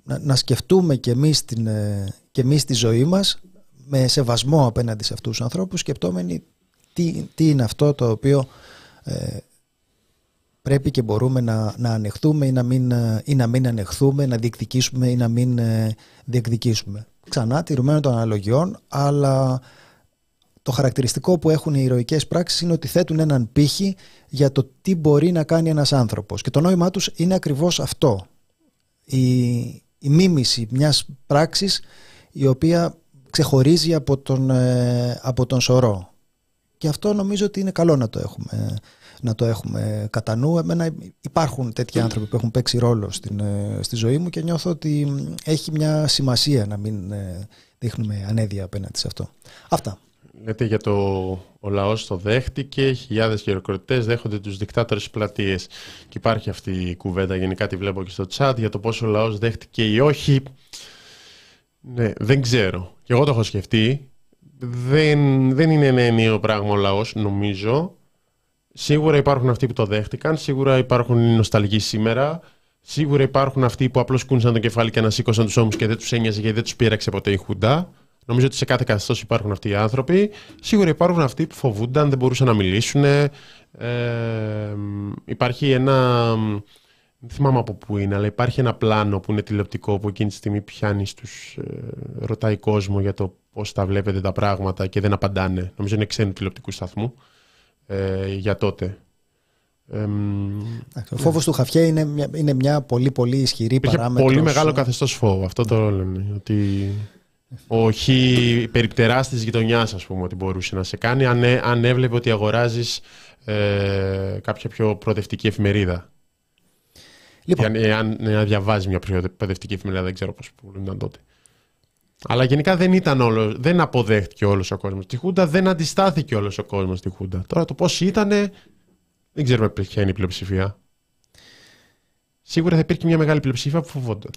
να, να σκεφτούμε και εμείς την, και εμείς τη ζωή μας με σεβασμό απέναντι σε αυτούς τους ανθρώπους σκεπτόμενοι τι, τι είναι αυτό το οποίο ε, πρέπει και μπορούμε να, να ανεχθούμε ή να, μην, ή να μην ανεχθούμε, να διεκδικήσουμε ή να μην ε, διεκδικήσουμε. Ξανά τηρουμένο των αναλογιών, αλλά το χαρακτηριστικό που έχουν οι ηρωικές πράξεις είναι ότι θέτουν έναν πύχη για το τι μπορεί να κάνει ένας άνθρωπος. Και το νόημά τους είναι ακριβώς αυτό. Η, η μίμηση μιας πράξης η οποία ξεχωρίζει από τον, ε, από τον σωρό. Και αυτό νομίζω ότι είναι καλό να το έχουμε, να το έχουμε κατά νου. Εμένα υπάρχουν τέτοιοι άνθρωποι που έχουν παίξει ρόλο στην, ε, στη ζωή μου και νιώθω ότι έχει μια σημασία να μην ε, δείχνουμε ανέδεια απέναντι σε αυτό. Αυτά. Λέτε για το ο λαός το δέχτηκε, χιλιάδες χειροκροτητές δέχονται τους δικτάτορες πλατείες. Και υπάρχει αυτή η κουβέντα, γενικά τη βλέπω και στο chat, για το πόσο ο λαός δέχτηκε ή όχι. Ναι, δεν ξέρω. Και εγώ το έχω σκεφτεί. Δεν, δεν είναι ένα ενίο πράγμα ο λαός, νομίζω. Σίγουρα υπάρχουν αυτοί που το δέχτηκαν, σίγουρα υπάρχουν οι νοσταλγοί σήμερα. Σίγουρα υπάρχουν αυτοί που απλώς κούνησαν το κεφάλι και ανασήκωσαν τους ώμους και δεν τους ένοιαζε γιατί δεν τους πείραξε ποτέ η Χουντά. Νομίζω ότι σε κάθε καθεστώς υπάρχουν αυτοί οι άνθρωποι. Σίγουρα υπάρχουν αυτοί που φοβούνταν, δεν μπορούσαν να μιλήσουν. Ε, υπάρχει ένα δεν θυμάμαι από πού είναι, αλλά υπάρχει ένα πλάνο που είναι τηλεοπτικό που εκείνη τη στιγμή πιάνει τους, ε, ρωτάει κόσμο για το πώς τα βλέπετε τα πράγματα και δεν απαντάνε. Νομίζω είναι ξένου τηλεοπτικού σταθμού ε, για τότε. ο φόβος του Χαφιέ είναι μια, είναι μια πολύ πολύ ισχυρή παράμετρος. πολύ μεγάλο καθεστώς φόβο. Αυτό το λένε. Ότι ο χ περιπτεράς της γειτονιάς ας πούμε ότι μπορούσε να σε κάνει αν, αν έβλεπε ότι αγοράζεις ε, κάποια πιο προοδευτική εφημερίδα. Λοιπόν. Εάν, εάν διαβάζει μια παιδευτική εφημερίδα, δεν ξέρω πώς ήταν τότε. Αλλά γενικά δεν ήταν όλο, δεν αποδέχτηκε όλος ο κόσμος τη Χούντα, δεν αντιστάθηκε όλος ο κόσμος στη Χούντα. Τώρα το πώς ήταν, δεν ξέρουμε ποια είναι η πλειοψηφία. Σίγουρα θα υπήρχε μια μεγάλη πλειοψηφία που φοβόταν.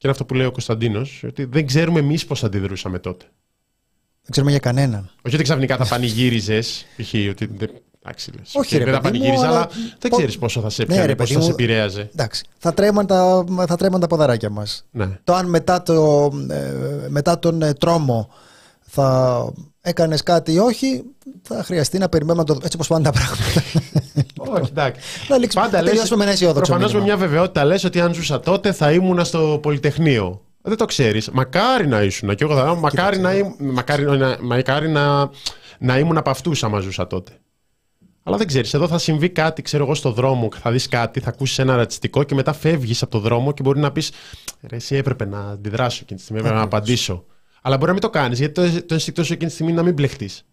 Και είναι αυτό που λέει ο Κωνσταντίνος, ότι δεν ξέρουμε εμείς πώς αντιδρούσαμε τότε. Δεν ξέρουμε για κανέναν. Όχι ότι ξαφνικά τα πανηγύριζες, π.χ. ότι. δεν- Εντάξει, λες, Όχι, οκ, ρε δεν τα παιδί μου, πανηγύριζε, αλλά αλλά δεν πο- ξέρεις πόσο θα σε Ναι, πιάνε, ρε πόσο παιδί θα σε μου. επηρέαζε. Εντάξει. Θα τρέμαν τα, θα τρέμαν τα ποδαράκια μας. Ναι. Το αν μετά, το, ε, μετά τον ε, τρόμο θα έκανες κάτι ή όχι, θα χρειαστεί να περιμένουμε να το Έτσι όπως πάνε τα πράγματα. Όχι, εντάξει. Να λήξουμε- Πάντα να λες, τελειώσουμε με ένα αισιόδοξο Προφανώς με μήνυμα. μια βεβαιότητα λες ότι αν ζούσα τότε θα ήμουν στο Πολυτεχνείο. Δεν το ξέρεις. Μακάρι να ήσουν. Και εγώ θα λέω, μακάρι, να, ήμ- μακάρι, να, μακάρι να, να ήμουν από αυτούς άμα ζούσα τότε. Αλλά δεν ξέρεις. Εδώ θα συμβεί κάτι, ξέρω εγώ, στο δρόμο, θα δεις κάτι, θα ακούσεις ένα ρατσιστικό και μετά φεύγεις από το δρόμο και μπορεί να πεις: Ρε, εσύ έπρεπε να αντιδράσω εκείνη τη στιγμή, έπρεπε να Ακριβώς. απαντήσω. Αλλά μπορεί να μην το κάνεις, γιατί το, το ενστικτό σου εκείνη τη στιγμή είναι να μην μπλεχτείς.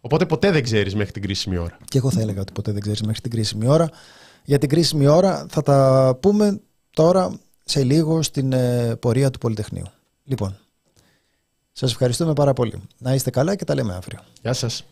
Οπότε ποτέ δεν ξέρεις μέχρι την κρίσιμη ώρα. Και εγώ θα έλεγα ότι ποτέ δεν ξέρεις μέχρι την κρίσιμη ώρα. Για την κρίσιμη ώρα θα τα πούμε τώρα σε λίγο στην ε, πορεία του Πολυτεχνείου. Λοιπόν, σας ευχαριστούμε πάρα πολύ. Να είστε καλά και τα λέμε αύριο. Γεια σας.